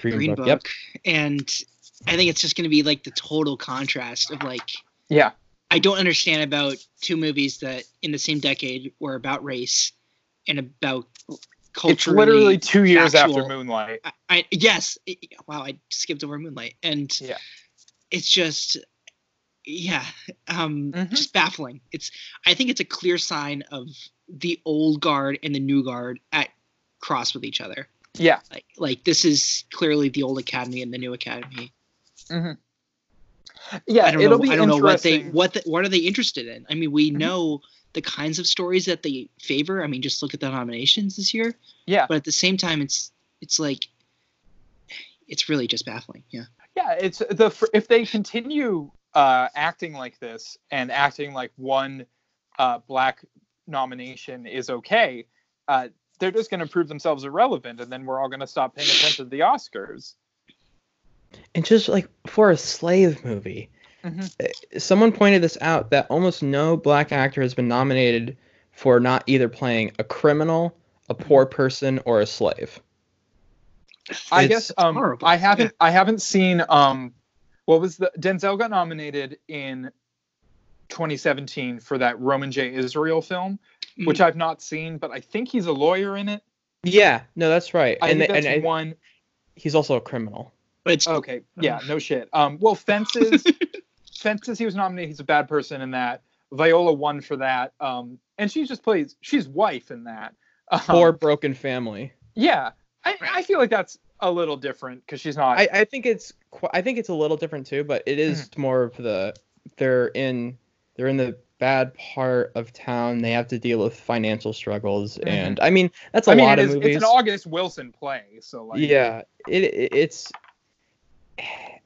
Speaker 1: Green, Green Book, Book yep. and I think it's just going to be like the total contrast of like,
Speaker 3: yeah,
Speaker 1: I don't understand about two movies that in the same decade were about race and about culture. It's
Speaker 3: literally two years factual. after Moonlight.
Speaker 1: I, I yes, it, wow, I skipped over Moonlight, and
Speaker 3: yeah,
Speaker 1: it's just yeah, um, mm-hmm. just baffling. It's I think it's a clear sign of the old guard and the new guard at cross with each other.
Speaker 3: Yeah,
Speaker 1: like like this is clearly the old academy and the new academy.
Speaker 3: Mm-hmm. Yeah, I don't it'll know, be
Speaker 1: I don't
Speaker 3: know
Speaker 1: what they what the, what are they interested in. I mean, we mm-hmm. know the kinds of stories that they favor. I mean, just look at the nominations this year.
Speaker 3: Yeah.
Speaker 1: But at the same time, it's it's like it's really just baffling. Yeah.
Speaker 3: Yeah, it's the if they continue uh, acting like this and acting like one uh, black nomination is okay, uh, they're just going to prove themselves irrelevant, and then we're all going to stop paying attention to the Oscars.
Speaker 2: And just like for a slave movie, Mm-hmm. Someone pointed this out that almost no black actor has been nominated for not either playing a criminal, a poor person, or a slave.
Speaker 3: I it's, guess um, I haven't yeah. I haven't seen um, what was the Denzel got nominated in 2017 for that Roman J. Israel film, mm-hmm. which I've not seen, but I think he's a lawyer in it.
Speaker 2: Yeah, no, that's right.
Speaker 3: I and think that's and one.
Speaker 2: He's also a criminal.
Speaker 3: It's, okay, yeah, no shit. Um, well, fences. Fences, he was nominated. He's a bad person in that. Viola won for that. Um, and she just plays. She's wife in that.
Speaker 2: Um, Poor broken family.
Speaker 3: Yeah, I, I feel like that's a little different because she's not.
Speaker 2: I, I think it's I think it's a little different too, but it is mm. more of the they're in they're in the bad part of town. They have to deal with financial struggles, mm-hmm. and I mean that's a I mean, lot of movies.
Speaker 3: It's an August Wilson play, so like
Speaker 2: yeah, it, it it's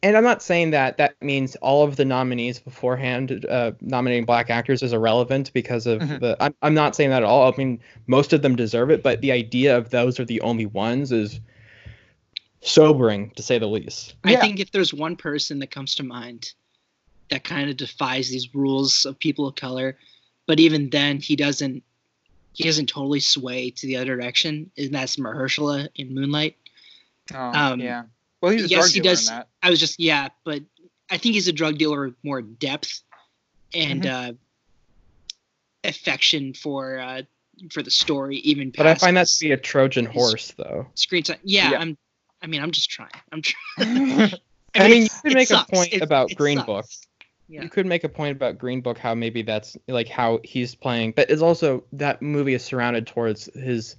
Speaker 2: and I'm not saying that that means all of the nominees beforehand uh, nominating black actors is irrelevant because of mm-hmm. the. I'm, I'm not saying that at all. I mean, most of them deserve it, but the idea of those are the only ones is sobering to say the least.
Speaker 1: I yeah. think if there's one person that comes to mind that kind of defies these rules of people of color, but even then he doesn't he doesn't totally sway to the other direction, and that's Mahershala in Moonlight.
Speaker 3: Oh, um, yeah well, he's a
Speaker 1: yes,
Speaker 3: drug
Speaker 1: he does. I was just yeah, but I think he's a drug dealer with more depth and mm-hmm. uh, affection for uh, for the story, even.
Speaker 2: But I find that to be a Trojan horse, though.
Speaker 1: Screen time. Yeah, yeah, I'm. I mean, I'm just trying. I'm
Speaker 2: trying. I mean, you could make sucks. a point it, about it Green sucks. Book. Yeah. You could make a point about Green Book, how maybe that's like how he's playing, but it's also that movie is surrounded towards his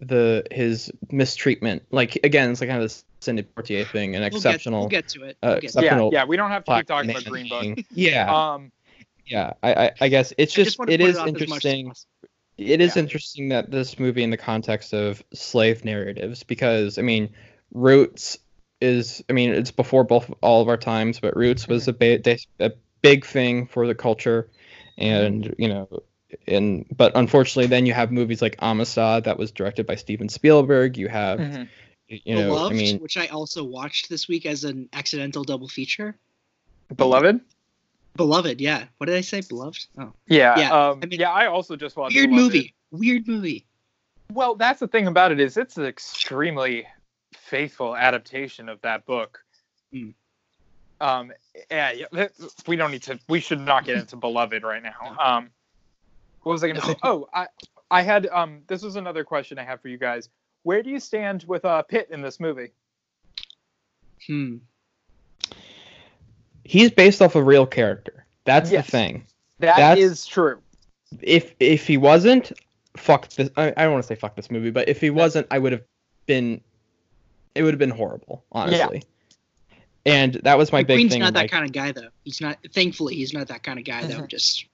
Speaker 2: the his mistreatment. Like again, it's like kind of this Sidney Poitier thing, an exceptional.
Speaker 1: We'll get, we'll get to it.
Speaker 3: Uh, we'll
Speaker 1: uh,
Speaker 3: yeah, yeah. We don't have to keep talking about Green Book.
Speaker 2: yeah. Um. Yeah, I, I, I guess it's just, just it is interesting. It is yeah. interesting that this movie in the context of slave narratives, because I mean, Roots is I mean it's before both all of our times, but Roots was mm-hmm. a, ba- a big thing for the culture, and you know, and but unfortunately, then you have movies like Amistad that was directed by Steven Spielberg. You have, mm-hmm. you know,
Speaker 1: Beloved,
Speaker 2: I mean,
Speaker 1: which I also watched this week as an accidental double feature.
Speaker 3: Beloved.
Speaker 1: Beloved, yeah. What did I say? Beloved. Oh.
Speaker 3: Yeah. Yeah. Um, I mean, yeah. I also just watched.
Speaker 1: Weird Beloved. movie. Weird movie.
Speaker 3: Well, that's the thing about it is it's an extremely faithful adaptation of that book. Mm. Um, yeah, yeah, we don't need to. We should not get into Beloved right now. Um, what was I going to no. say? Oh, I, I had. Um, this was another question I have for you guys. Where do you stand with uh, Pitt in this movie?
Speaker 1: Hmm.
Speaker 2: He's based off a real character. That's yes, the thing.
Speaker 3: That That's, is true.
Speaker 2: If if he wasn't, fuck this. I, I don't want to say fuck this movie, but if he wasn't, I would have been it would have been horrible, honestly. Yeah. And that was my big
Speaker 1: Green's
Speaker 2: thing.
Speaker 1: not that like, kind of guy, though. He's not. Thankfully, he's not that kind of guy, though. Mm-hmm. Just.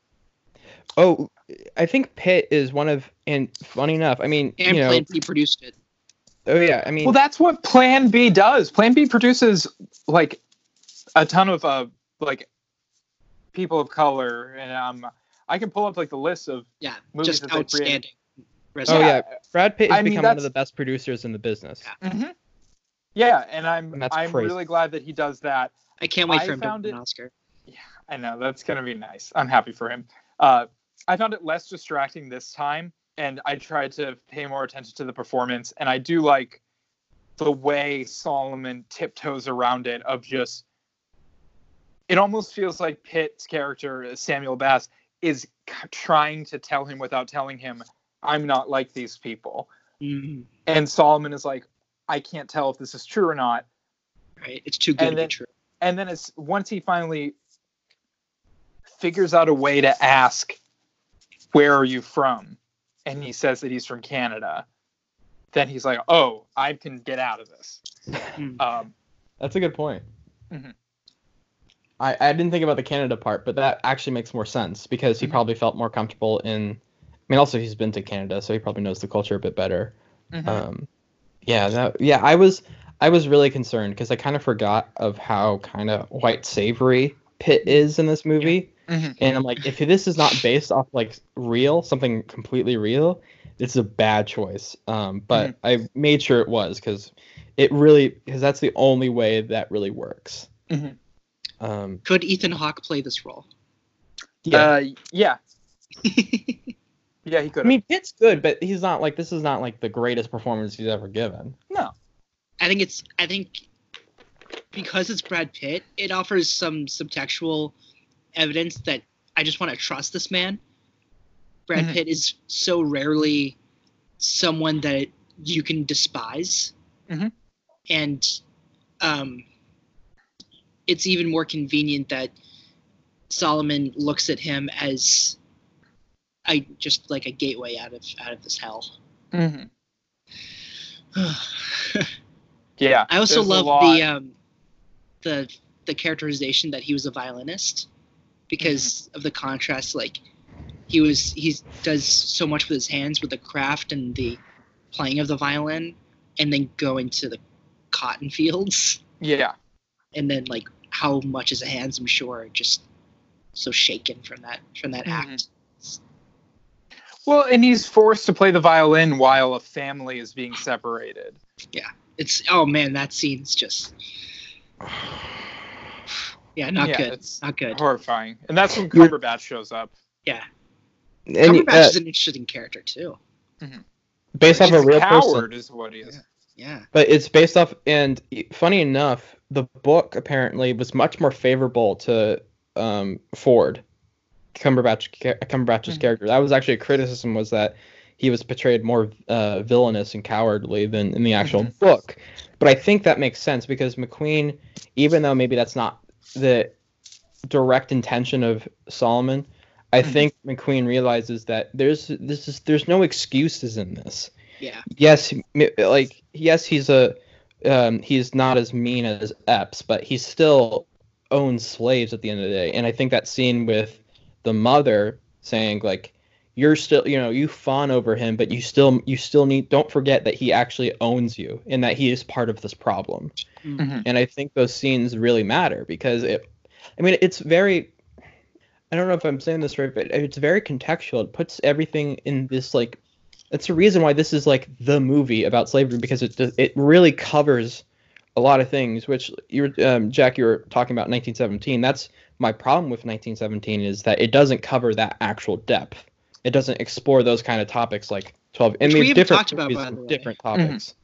Speaker 2: Oh, I think Pitt is one of, and funny enough, I mean,
Speaker 1: and
Speaker 2: you know,
Speaker 1: Plan B produced it.
Speaker 2: Oh yeah, I mean.
Speaker 3: Well, that's what Plan B does. Plan B produces like a ton of uh like people of color, and um, I can pull up like the list of
Speaker 1: yeah, movies just outstanding.
Speaker 2: Oh yeah, Brad Pitt has I become mean, one of the best producers in the business.
Speaker 3: Yeah. Mm-hmm. Yeah, and I'm and I'm crazy. really glad that he does that.
Speaker 1: I can't wait I for him to win an Oscar.
Speaker 3: Yeah, I know that's gonna be nice. I'm happy for him. Uh, I found it less distracting this time, and I tried to pay more attention to the performance. And I do like the way Solomon tiptoes around it. Of just, it almost feels like Pitt's character Samuel Bass is trying to tell him without telling him, "I'm not like these people."
Speaker 1: Mm-hmm.
Speaker 3: And Solomon is like, I can't tell if this is true or not.
Speaker 1: Right. It's too good and to
Speaker 3: then,
Speaker 1: be true.
Speaker 3: And then it's once he finally figures out a way to ask, "Where are you from?" and he says that he's from Canada, then he's like, "Oh, I can get out of this."
Speaker 1: Hmm.
Speaker 3: um,
Speaker 2: That's a good point.
Speaker 3: Mm-hmm.
Speaker 2: I, I didn't think about the Canada part, but that actually makes more sense because he mm-hmm. probably felt more comfortable in. I mean, also he's been to Canada, so he probably knows the culture a bit better.
Speaker 3: Mm-hmm.
Speaker 2: Um, yeah, that yeah, I was I was really concerned because I kind of forgot of how kind of white savory Pitt is in this movie.
Speaker 3: Mm-hmm.
Speaker 2: And I'm like, if this is not based off like real, something completely real, this is a bad choice. Um, but mm-hmm. I made sure it was because it really because that's the only way that really works.
Speaker 3: Mm-hmm.
Speaker 2: Um,
Speaker 1: Could Ethan Hawke play this role?
Speaker 3: Yeah. Uh, yeah. Yeah, he could.
Speaker 2: I mean, Pitt's good, but he's not like this is not like the greatest performance he's ever given.
Speaker 3: No.
Speaker 1: I think it's I think because it's Brad Pitt, it offers some subtextual evidence that I just want to trust this man. Brad mm-hmm. Pitt is so rarely someone that you can despise.
Speaker 3: Mm-hmm.
Speaker 1: And um, it's even more convenient that Solomon looks at him as I just like a gateway out of out of this hell.
Speaker 3: Mm-hmm. yeah.
Speaker 1: I also love the um, the the characterization that he was a violinist because mm-hmm. of the contrast. Like he was he does so much with his hands with the craft and the playing of the violin, and then going to the cotton fields.
Speaker 3: Yeah.
Speaker 1: And then like how much his hands, I'm sure, just so shaken from that from that mm-hmm. act.
Speaker 3: Well, and he's forced to play the violin while a family is being separated.
Speaker 1: Yeah, it's oh man, that scene's just yeah, not yeah, good. It's not good.
Speaker 3: Horrifying, and that's when Cumberbatch shows up.
Speaker 1: Yeah, and Cumberbatch uh, is an interesting character too.
Speaker 3: Mm-hmm.
Speaker 2: Based off a real
Speaker 3: coward
Speaker 2: person.
Speaker 3: is what he is.
Speaker 1: Yeah. yeah.
Speaker 2: But it's based off, and funny enough, the book apparently was much more favorable to um, Ford Cumberbatch Cumberbatch's mm-hmm. character. That was actually a criticism was that he was portrayed more uh, villainous and cowardly than in the actual
Speaker 3: Mhm.
Speaker 2: book. But I think that makes sense because McQueen, even though maybe that's not the direct intention of Solomon, I
Speaker 3: Mhm.
Speaker 2: think McQueen realizes that there's this is there's no excuses in this.
Speaker 1: Yeah.
Speaker 2: Yes, like yes, he's a um, he's not as mean as Epps, but he still owns slaves at the end of the day. And I think that scene with the mother saying like you're still you know you fawn over him but you still you still need don't forget that he actually owns you and that he is part of this problem.
Speaker 3: Mhm.
Speaker 2: and i think those scenes really matter because it i mean it's very i don't know if i'm saying this right but it's very contextual. It puts everything in this like it's the reason why this is like the movie about slavery because it does- it really covers a lot of things which you're um, jack you were talking about 1917 that's my problem with 1917 is that it doesn't cover that actual depth it doesn't explore those kind of topics like 12 i
Speaker 1: Which
Speaker 2: mean
Speaker 1: we haven't
Speaker 2: different
Speaker 1: talked about,
Speaker 2: movies
Speaker 1: by
Speaker 2: with
Speaker 1: the way.
Speaker 2: different topics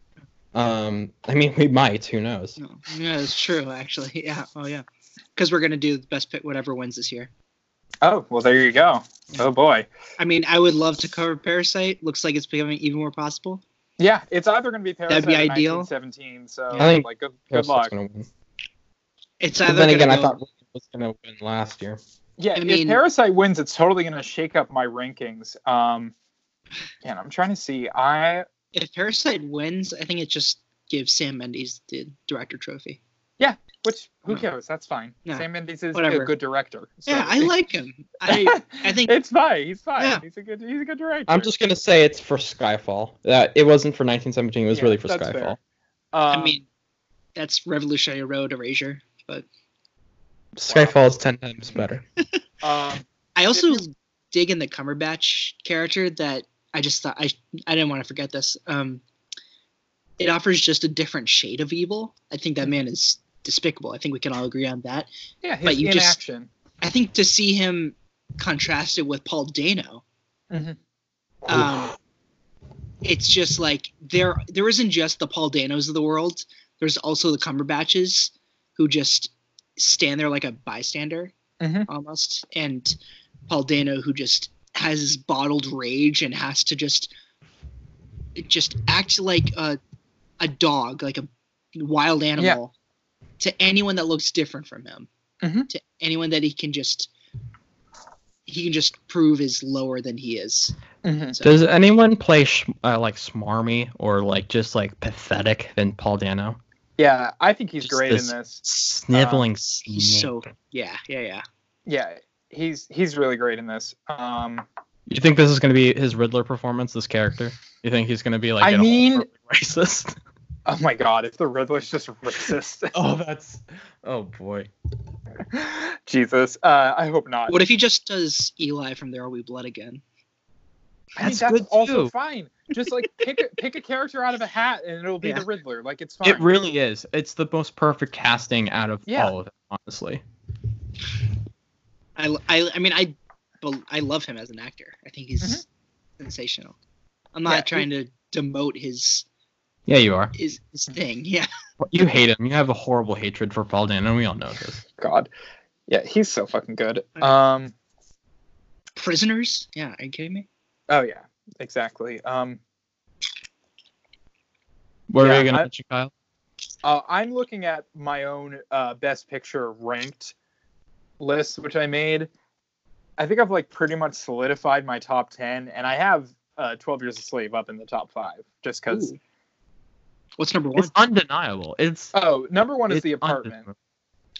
Speaker 2: um i mean we might who knows
Speaker 1: No. Yeah, it's true actually. Yeah. Oh yeah. Because we're gonna do the best pick whatever wins this year.
Speaker 3: Oh well, there you go. Oh boy.
Speaker 1: I mean, I would love to cover Parasite. Looks like it's becoming even more possible.
Speaker 3: Yeah, it's either going to be Parasite
Speaker 1: That'd be
Speaker 3: or
Speaker 1: ideal.
Speaker 3: 1917. So
Speaker 2: I think
Speaker 3: like good, good luck.
Speaker 2: gonna win.
Speaker 1: It's
Speaker 2: But
Speaker 1: either
Speaker 2: then again,
Speaker 1: gonna
Speaker 2: I thought Rick was gonna win last year.
Speaker 3: Yeah,
Speaker 1: I
Speaker 3: if
Speaker 1: mean-
Speaker 3: Parasite wins, it's totally going to shake up my rankings. Um, and I'm trying to see. I
Speaker 1: if Parasite wins, I think it just gives Sam Mendes the director trophy.
Speaker 3: Yeah, which who cares? That's fine.
Speaker 1: No.
Speaker 3: Sam Mendes is
Speaker 1: Whatever.
Speaker 3: a good director. so-
Speaker 1: Yeah, I like him. I I think
Speaker 3: it's fine. He's fine.
Speaker 1: Yeah.
Speaker 3: He's a good. He's a good director.
Speaker 2: I'm just gonna say it's for Skyfall. That it wasn't for 1917. It was
Speaker 3: Yeah,
Speaker 2: really for
Speaker 3: that's
Speaker 2: Skyfall.
Speaker 3: fair.
Speaker 1: I
Speaker 3: Um,
Speaker 1: mean that's Revolutionary Road Erasure. But
Speaker 2: Skyfall is ten times better.
Speaker 3: um,
Speaker 1: I also dig in the Cumberbatch character that I just thought I I didn't want to forget this. Um, it offers just a different shade of evil. I think that man is despicable. I think we can all agree on that.
Speaker 3: yeah, his
Speaker 1: But you just- I think to see him contrasted with Paul Dano,
Speaker 3: Mhm.
Speaker 1: um, it's just like there there isn't just the Paul Danos of the world. There's also the Cumberbatches who just stand there like a bystander
Speaker 3: Mhm.
Speaker 1: almost, and Paul Dano who just has this bottled rage and has to just just act like a a dog, like a wild animal to anyone that looks different from him.
Speaker 3: Mhm.
Speaker 1: To anyone that he can just he can just prove is lower than he is.
Speaker 3: Mhm.
Speaker 1: So,
Speaker 2: Does anyone play sh- uh, like smarmy or like just like pathetic than Paul Dano?
Speaker 3: Yeah, I think he's
Speaker 2: Just
Speaker 3: great
Speaker 2: this-
Speaker 3: in this.
Speaker 2: Sniveling
Speaker 1: he's
Speaker 2: snake.
Speaker 1: so yeah, yeah, yeah.
Speaker 3: Yeah, he's he's really great in this. Um,
Speaker 2: You think this is gonna be his Riddler performance? This character? You think he's gonna be like?
Speaker 3: I mean-
Speaker 2: racist.
Speaker 3: oh my god, if the Riddler's just racist,
Speaker 2: oh, that's. Oh boy.
Speaker 3: Jesus, uh, I hope not.
Speaker 1: What if he just does Eli from There Will Be Blood again?
Speaker 3: I mean,
Speaker 2: That's
Speaker 3: that's
Speaker 2: good,
Speaker 3: also
Speaker 2: too.
Speaker 3: fine. Just like pick a, pick a character out of a hat and it'll be
Speaker 1: Yeah.
Speaker 3: the Riddler. Like it's fine.
Speaker 2: It really is. It's the most perfect casting out of
Speaker 3: Yeah.
Speaker 2: all of it, honestly.
Speaker 1: I, I, I mean, I, bel- I love him as an actor. I think he's
Speaker 3: Mhm.
Speaker 1: sensational. I'm not
Speaker 3: Yeah,
Speaker 1: trying to demote his
Speaker 2: Yeah, you are.
Speaker 1: his his thing. Yeah,
Speaker 2: You hate him. You have a horrible hatred for Paul Dano. and We all know this.
Speaker 3: God. Yeah, he's so fucking good. Um.
Speaker 1: prisoners. Yeah, are you kidding me?
Speaker 3: Oh yeah, exactly. Um.
Speaker 2: What
Speaker 3: Yeah,
Speaker 2: are you gonna
Speaker 3: I-
Speaker 2: mention, Kyle?
Speaker 3: Uh, I'm looking at my own uh, best picture ranked list, which I made. I think I've like pretty much solidified my top ten, and I have uh, 12 Years a Slave up in the top five, just because.
Speaker 1: What's number one?
Speaker 2: It's undeniable. It's
Speaker 3: Oh, number one is the apartment.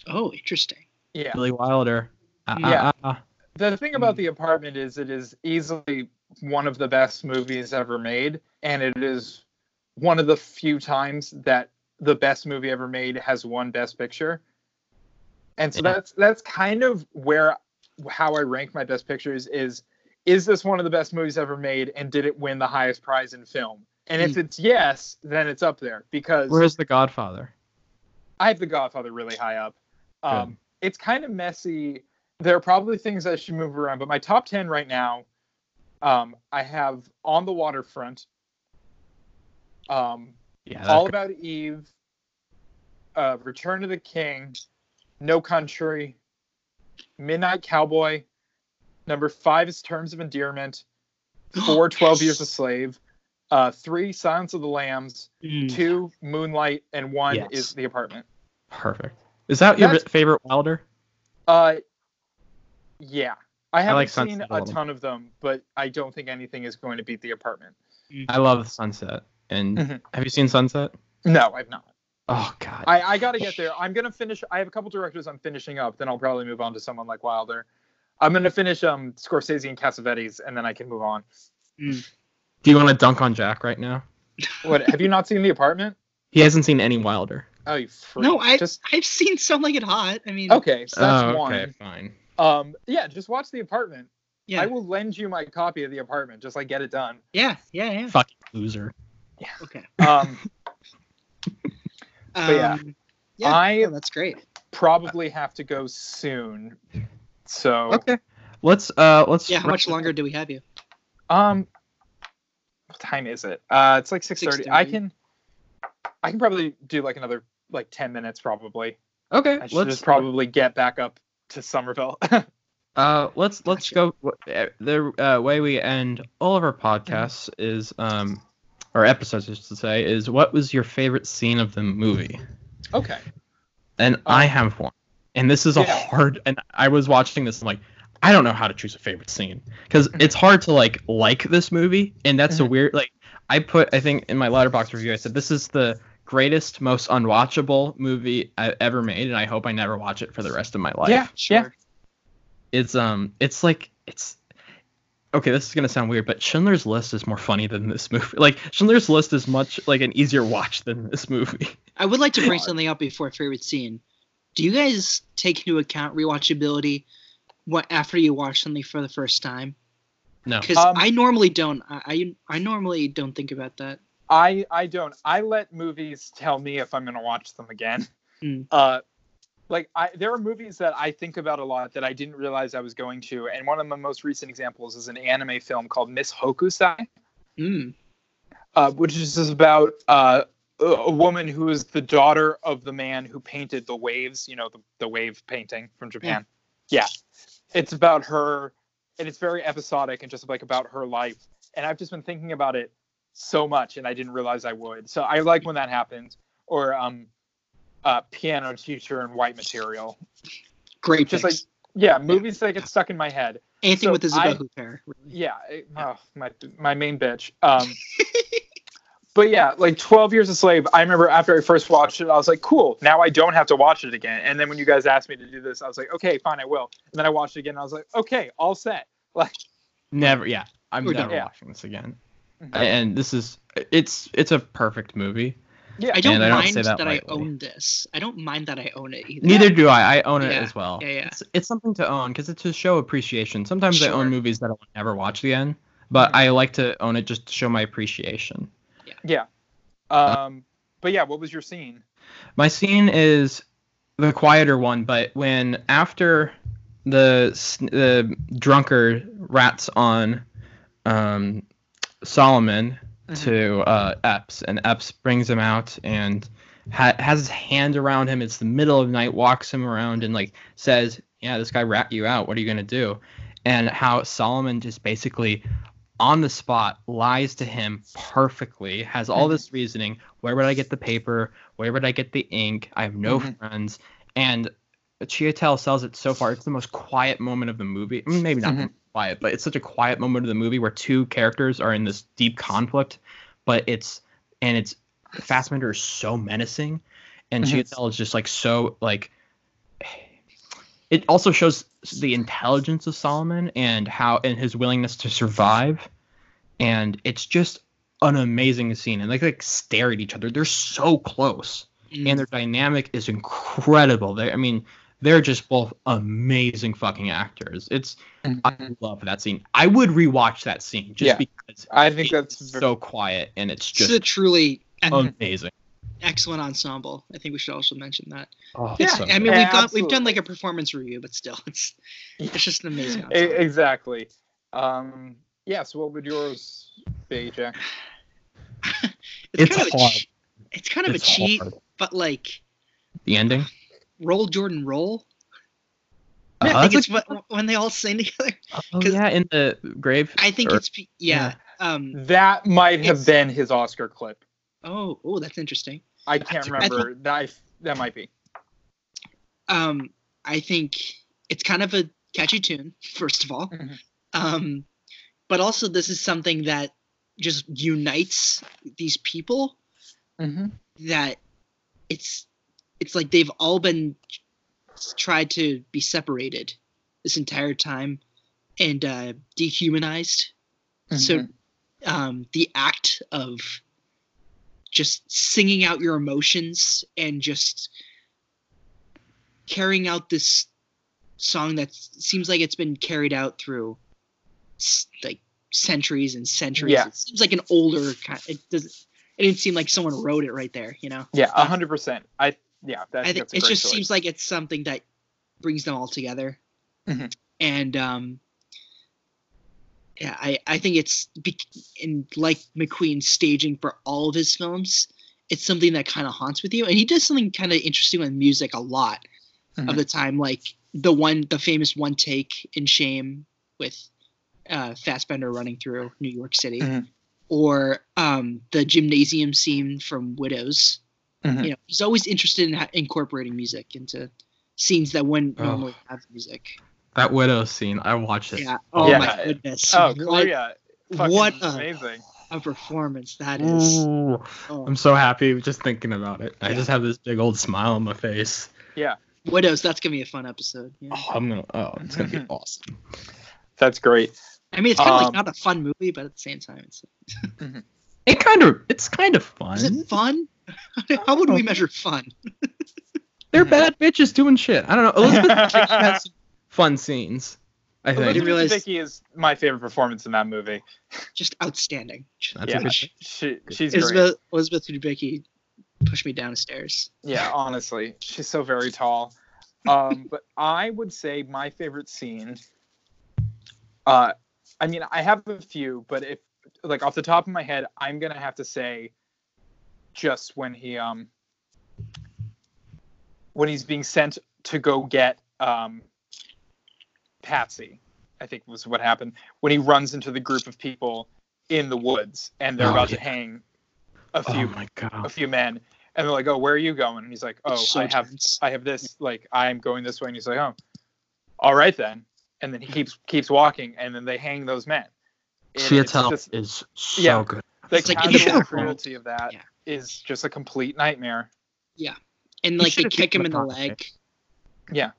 Speaker 1: Oh, interesting.
Speaker 3: Yeah.
Speaker 2: Billy Wilder. Ah,
Speaker 3: Yeah.
Speaker 2: ah, ah.
Speaker 3: The thing about the apartment is it is easily one of the best movies ever made, and it is one of the few times that the best movie ever made has won Best Picture. And so
Speaker 2: Yeah.
Speaker 3: that's that's kind of where how I rank my best pictures is is this one of the best movies ever made and did it win the highest prize in film? And if it's yes, then it's up there because
Speaker 2: Where's The Godfather?
Speaker 3: I have The Godfather really high up. Um, it's kind of messy. There are probably things I should move around, but my top 10 right now, um, I have On the Waterfront, um,
Speaker 2: Yeah.
Speaker 3: All. About Eve, uh, Return of the King, No Country, Midnight Cowboy. Number five is Terms of Endearment. four 12 Years a Slave, uh, three Silence of the Lambs,
Speaker 1: Mm.
Speaker 3: two Moonlight, and one
Speaker 2: Yes.
Speaker 3: is The Apartment.
Speaker 2: Perfect. Is that your favorite Wilder?
Speaker 3: Uh, yeah. I haven't
Speaker 2: like
Speaker 3: seen
Speaker 2: a
Speaker 3: a ton of them, but I don't think anything is going to beat The Apartment.
Speaker 2: I love Sunset. And
Speaker 3: Mhm.
Speaker 2: have you seen Sunset?
Speaker 3: No, I've not.
Speaker 2: Oh God.
Speaker 3: I, I got to get there. I'm gonna finish. I have a couple directors I'm finishing up. Then I'll probably move on to someone like Wilder. I'm gonna finish um Scorsese and Cassavetes, and then I can move on.
Speaker 2: Do you want to dunk on Jack right now?
Speaker 3: What? have you not seen The Apartment?
Speaker 2: He hasn't seen any Wilder.
Speaker 3: Oh, you freak.
Speaker 1: No, I
Speaker 3: just
Speaker 1: I've seen Some Like It Hot. I mean,
Speaker 3: okay. So that's
Speaker 2: oh,
Speaker 3: one.
Speaker 2: okay, fine.
Speaker 3: Um, yeah, just watch The Apartment.
Speaker 1: yeah,
Speaker 3: I will lend you my copy of The Apartment. Just like get it done.
Speaker 1: yeah, yeah, yeah.
Speaker 2: Fucking loser. Yeah.
Speaker 1: Okay.
Speaker 3: Um,
Speaker 1: Um,
Speaker 3: yeah.
Speaker 1: yeah.
Speaker 3: I-
Speaker 1: oh, that's great.
Speaker 3: probably have to go soon. So
Speaker 2: Okay. Let's uh let's
Speaker 1: Yeah, how much longer do we have you?
Speaker 3: Um, what time is it? Uh, it's like six thirty. I can, I can probably do like another like ten minutes probably.
Speaker 2: Okay.
Speaker 3: I should
Speaker 2: Let's
Speaker 3: just probably get back up to Somerville.
Speaker 2: Uh, let's let's go. The uh, way we end all of our podcasts is um, or episodes, I should say, is what was your favorite scene of the movie?
Speaker 3: okay.
Speaker 2: And I have one, and this is a
Speaker 3: Yeah.
Speaker 2: hard. And I was watching this, and like, I don't know how to choose a favorite scene because it's hard to like like this movie, and that's a
Speaker 3: Mhm.
Speaker 2: weird. Like, I put, I think in my Letterboxd review, I said this is the greatest, most unwatchable movie I ever made, and I hope I never watch it for the rest of my life
Speaker 3: Yeah.
Speaker 1: Sure.
Speaker 3: Yeah.
Speaker 2: it's um it's like it's okay this is gonna sound weird but schindler's list is more funny than this movie like schindler's list is much like an easier watch than this movie
Speaker 1: I would like to bring something up before favorite scene. Do you guys take into account rewatchability what after you watch something for the first time?
Speaker 2: no
Speaker 1: Because
Speaker 3: Um,
Speaker 1: I normally don't. I, I I normally don't think about that.
Speaker 3: I I don't. I let movies tell me if I'm gonna watch them again.
Speaker 1: Mm.
Speaker 3: Uh, like I there are movies that I think about a lot that I didn't realize I was going to, and one of my most recent examples is an anime film called Miss Hokusai.
Speaker 1: Mm.
Speaker 3: uh, which is about uh, a a woman who is the daughter of the man who painted the waves, you know, the, the wave painting from Japan. Yeah. It's about her, and it's very episodic and just like about her life. And I've just been thinking about it so much, and I didn't realize I would. So I like when that happens. Or um, uh, Piano Teacher and White Material.
Speaker 1: Great.
Speaker 3: Just
Speaker 1: picks.
Speaker 3: Yeah, movies that get stuck in my head.
Speaker 1: anything
Speaker 3: so
Speaker 1: with Isabelle
Speaker 3: I-
Speaker 1: Huppert. Really.
Speaker 3: Yeah, it- oh, my my main bitch. Um, but yeah, like Twelve Years a Slave. I remember after I first watched it, I was like, cool. Now I don't have to watch it again. And then when you guys asked me to do this, I was like, okay, fine, I will. And then I watched it again. And I was like, okay, all set. Like,
Speaker 2: never yeah i'm
Speaker 1: We're
Speaker 2: never
Speaker 1: done.
Speaker 3: Yeah.
Speaker 2: watching this again
Speaker 3: Mhm.
Speaker 2: and this is it's it's a perfect movie
Speaker 3: yeah,
Speaker 1: I don't
Speaker 2: And I don't
Speaker 1: mind
Speaker 2: say
Speaker 1: that,
Speaker 2: that
Speaker 1: I own this. I don't mind that I own it either.
Speaker 2: neither do i i own it
Speaker 1: Yeah,
Speaker 2: as well
Speaker 1: yeah, yeah.
Speaker 2: It's, it's something to own because it's to show appreciation sometimes i own movies that i'll never watch again but
Speaker 3: Mhm.
Speaker 2: i like to own it just to show my appreciation
Speaker 3: yeah. Yeah. Um, but yeah, what was your scene?
Speaker 2: My scene is the quieter one, but when after the the drunkard rats on um, Solomon
Speaker 3: Mhm.
Speaker 2: to uh, Epps, and Epps brings him out and ha- has his hand around him. It's the middle of the night, walks him around and like says, "Yeah, this guy rat you out. What are you gonna do?" And how Solomon just basically on the spot lies to him perfectly, has all
Speaker 3: Mhm.
Speaker 2: this reasoning. Where would I get the paper? Where would I get the ink? I have no
Speaker 3: Mhm.
Speaker 2: friends. And Chiwetel sells it so far. It's the most quiet moment of the movie. Maybe not
Speaker 3: Mhm.
Speaker 2: Quiet, but it's such a quiet moment of the movie where two characters are in this deep conflict. But it's and it's Fassbender is so menacing, and
Speaker 3: Mhm.
Speaker 2: Chiwetel is just like so like. It also shows the intelligence of Solomon and how and his willingness to survive, and it's just an amazing scene. And they like stare at each other. They're so close
Speaker 1: Mm.
Speaker 2: and their dynamic is incredible. They, I mean, they're just both amazing fucking actors. It's I love that scene. I would rewatch that scene just
Speaker 3: Yeah.
Speaker 2: because
Speaker 3: I think
Speaker 2: it's
Speaker 3: that's
Speaker 2: so quiet and it's
Speaker 1: This is
Speaker 2: just
Speaker 1: a truly
Speaker 2: amazing.
Speaker 1: excellent ensemble. I think we should also mention that.
Speaker 2: Oh,
Speaker 3: Yeah,
Speaker 2: so
Speaker 1: I mean,
Speaker 2: good.
Speaker 1: we've got we've done like a performance review, but still, it's it's just an amazing. Ensemble.
Speaker 3: exactly. Um, yeah. So what would yours be, Jack?
Speaker 1: it's,
Speaker 2: it's
Speaker 1: kind of a
Speaker 2: hard.
Speaker 1: che- it's kind of
Speaker 2: It's
Speaker 1: a cheat,
Speaker 2: hard.
Speaker 1: but like
Speaker 2: the ending.
Speaker 1: Roll Jordan roll. I
Speaker 2: Oh,
Speaker 1: think it's wh- when they all sing together.
Speaker 2: Oh
Speaker 1: 'cause-
Speaker 2: yeah, in the grave.
Speaker 1: I think
Speaker 2: or-
Speaker 1: it's pe- yeah. Um.
Speaker 3: That might have been his Oscar clip.
Speaker 1: Oh, oh, that's interesting.
Speaker 3: I can't
Speaker 2: That's a
Speaker 1: good
Speaker 3: remember. That I, that might be.
Speaker 1: Um, I think it's kind of a catchy tune, first of all.
Speaker 3: Mhm.
Speaker 1: Um, but also this is something that just unites these people
Speaker 3: Mm-hmm.
Speaker 1: that it's it's like they've all been tried to be separated this entire time and uh, dehumanized. So um, the act of just singing out your emotions and just carrying out this song that seems like it's been carried out through like centuries and centuries.
Speaker 3: Yeah.
Speaker 1: It seems like an older kind. It doesn't. It didn't seem like someone wrote it right there. You know.
Speaker 3: Yeah, a hundred percent. I yeah, that,
Speaker 1: I think
Speaker 3: that's
Speaker 1: it just
Speaker 3: choice.
Speaker 1: seems like it's something that brings them all together.
Speaker 3: Mhm.
Speaker 1: And um, yeah, I, I think it's in like McQueen's staging for all of his films. It's something that kind of haunts with you, and he does something kind of interesting with music a lot of
Speaker 3: Mhm.
Speaker 1: the time, like the one, the famous one take in Shame with uh, Fassbender running through New York City,
Speaker 3: Mhm.
Speaker 1: or um, the gymnasium scene from Widows
Speaker 3: Mhm.
Speaker 1: you know he's always interested in ha- incorporating music into scenes that wouldn't
Speaker 2: Oh.
Speaker 1: normally have music
Speaker 2: That widow scene. I watched it.
Speaker 1: yeah oh
Speaker 3: Yeah.
Speaker 1: my goodness
Speaker 3: Oh,
Speaker 1: what
Speaker 3: Korea.
Speaker 1: What a-
Speaker 3: amazing.
Speaker 1: a performance that is oh.
Speaker 2: I'm so happy just thinking about it. I just have this big old smile on my face. Yeah.
Speaker 1: Widows that's gonna be a fun episode yeah.
Speaker 2: Oh, I'm gonna. Oh, it's gonna be awesome.
Speaker 3: That's great.
Speaker 1: i mean it's kind of
Speaker 3: Um,
Speaker 1: like not a fun movie but at the same time it's
Speaker 2: It kind of. It's kind of fun.
Speaker 1: is it fun how would we measure fun
Speaker 2: They're bad bitches doing shit. I don't know. Elizabeth Debicki has some fun scenes. I think.
Speaker 1: didn't
Speaker 3: Elizabeth
Speaker 1: realize-
Speaker 3: Debicki is my favorite performance in that movie.
Speaker 1: just outstanding
Speaker 2: That's
Speaker 3: yeah, she, she- she's great.
Speaker 1: elizabeth elizabeth Debicki pushed me down the stairs
Speaker 3: Yeah, honestly, she's so very tall. Um, but I would say my favorite scene. Uh, I mean, I have a few, but if like off the top of my head, I'm gonna have to say, just when he um, when he's being sent to go get um, Patsy, I think was what happened when he runs into the group of people in the woods and they're
Speaker 2: Oh,
Speaker 3: about to hang a
Speaker 2: Oh
Speaker 3: few
Speaker 2: my
Speaker 3: a few men. And they're like oh where are you going? And he's like oh
Speaker 1: so
Speaker 3: i have
Speaker 1: tense.
Speaker 3: i have this like i'm going this way. And he's like oh all right then. And then he keeps keeps walking and then they hang those men. And it's
Speaker 2: Chiwetel
Speaker 3: just-
Speaker 2: is so
Speaker 3: Yeah.
Speaker 2: good.
Speaker 3: the
Speaker 1: It's like,
Speaker 3: casual
Speaker 1: you should've-
Speaker 3: cruelty of that is just a complete nightmare
Speaker 1: Yeah,
Speaker 2: and
Speaker 1: like they kick him in the leg
Speaker 3: yeah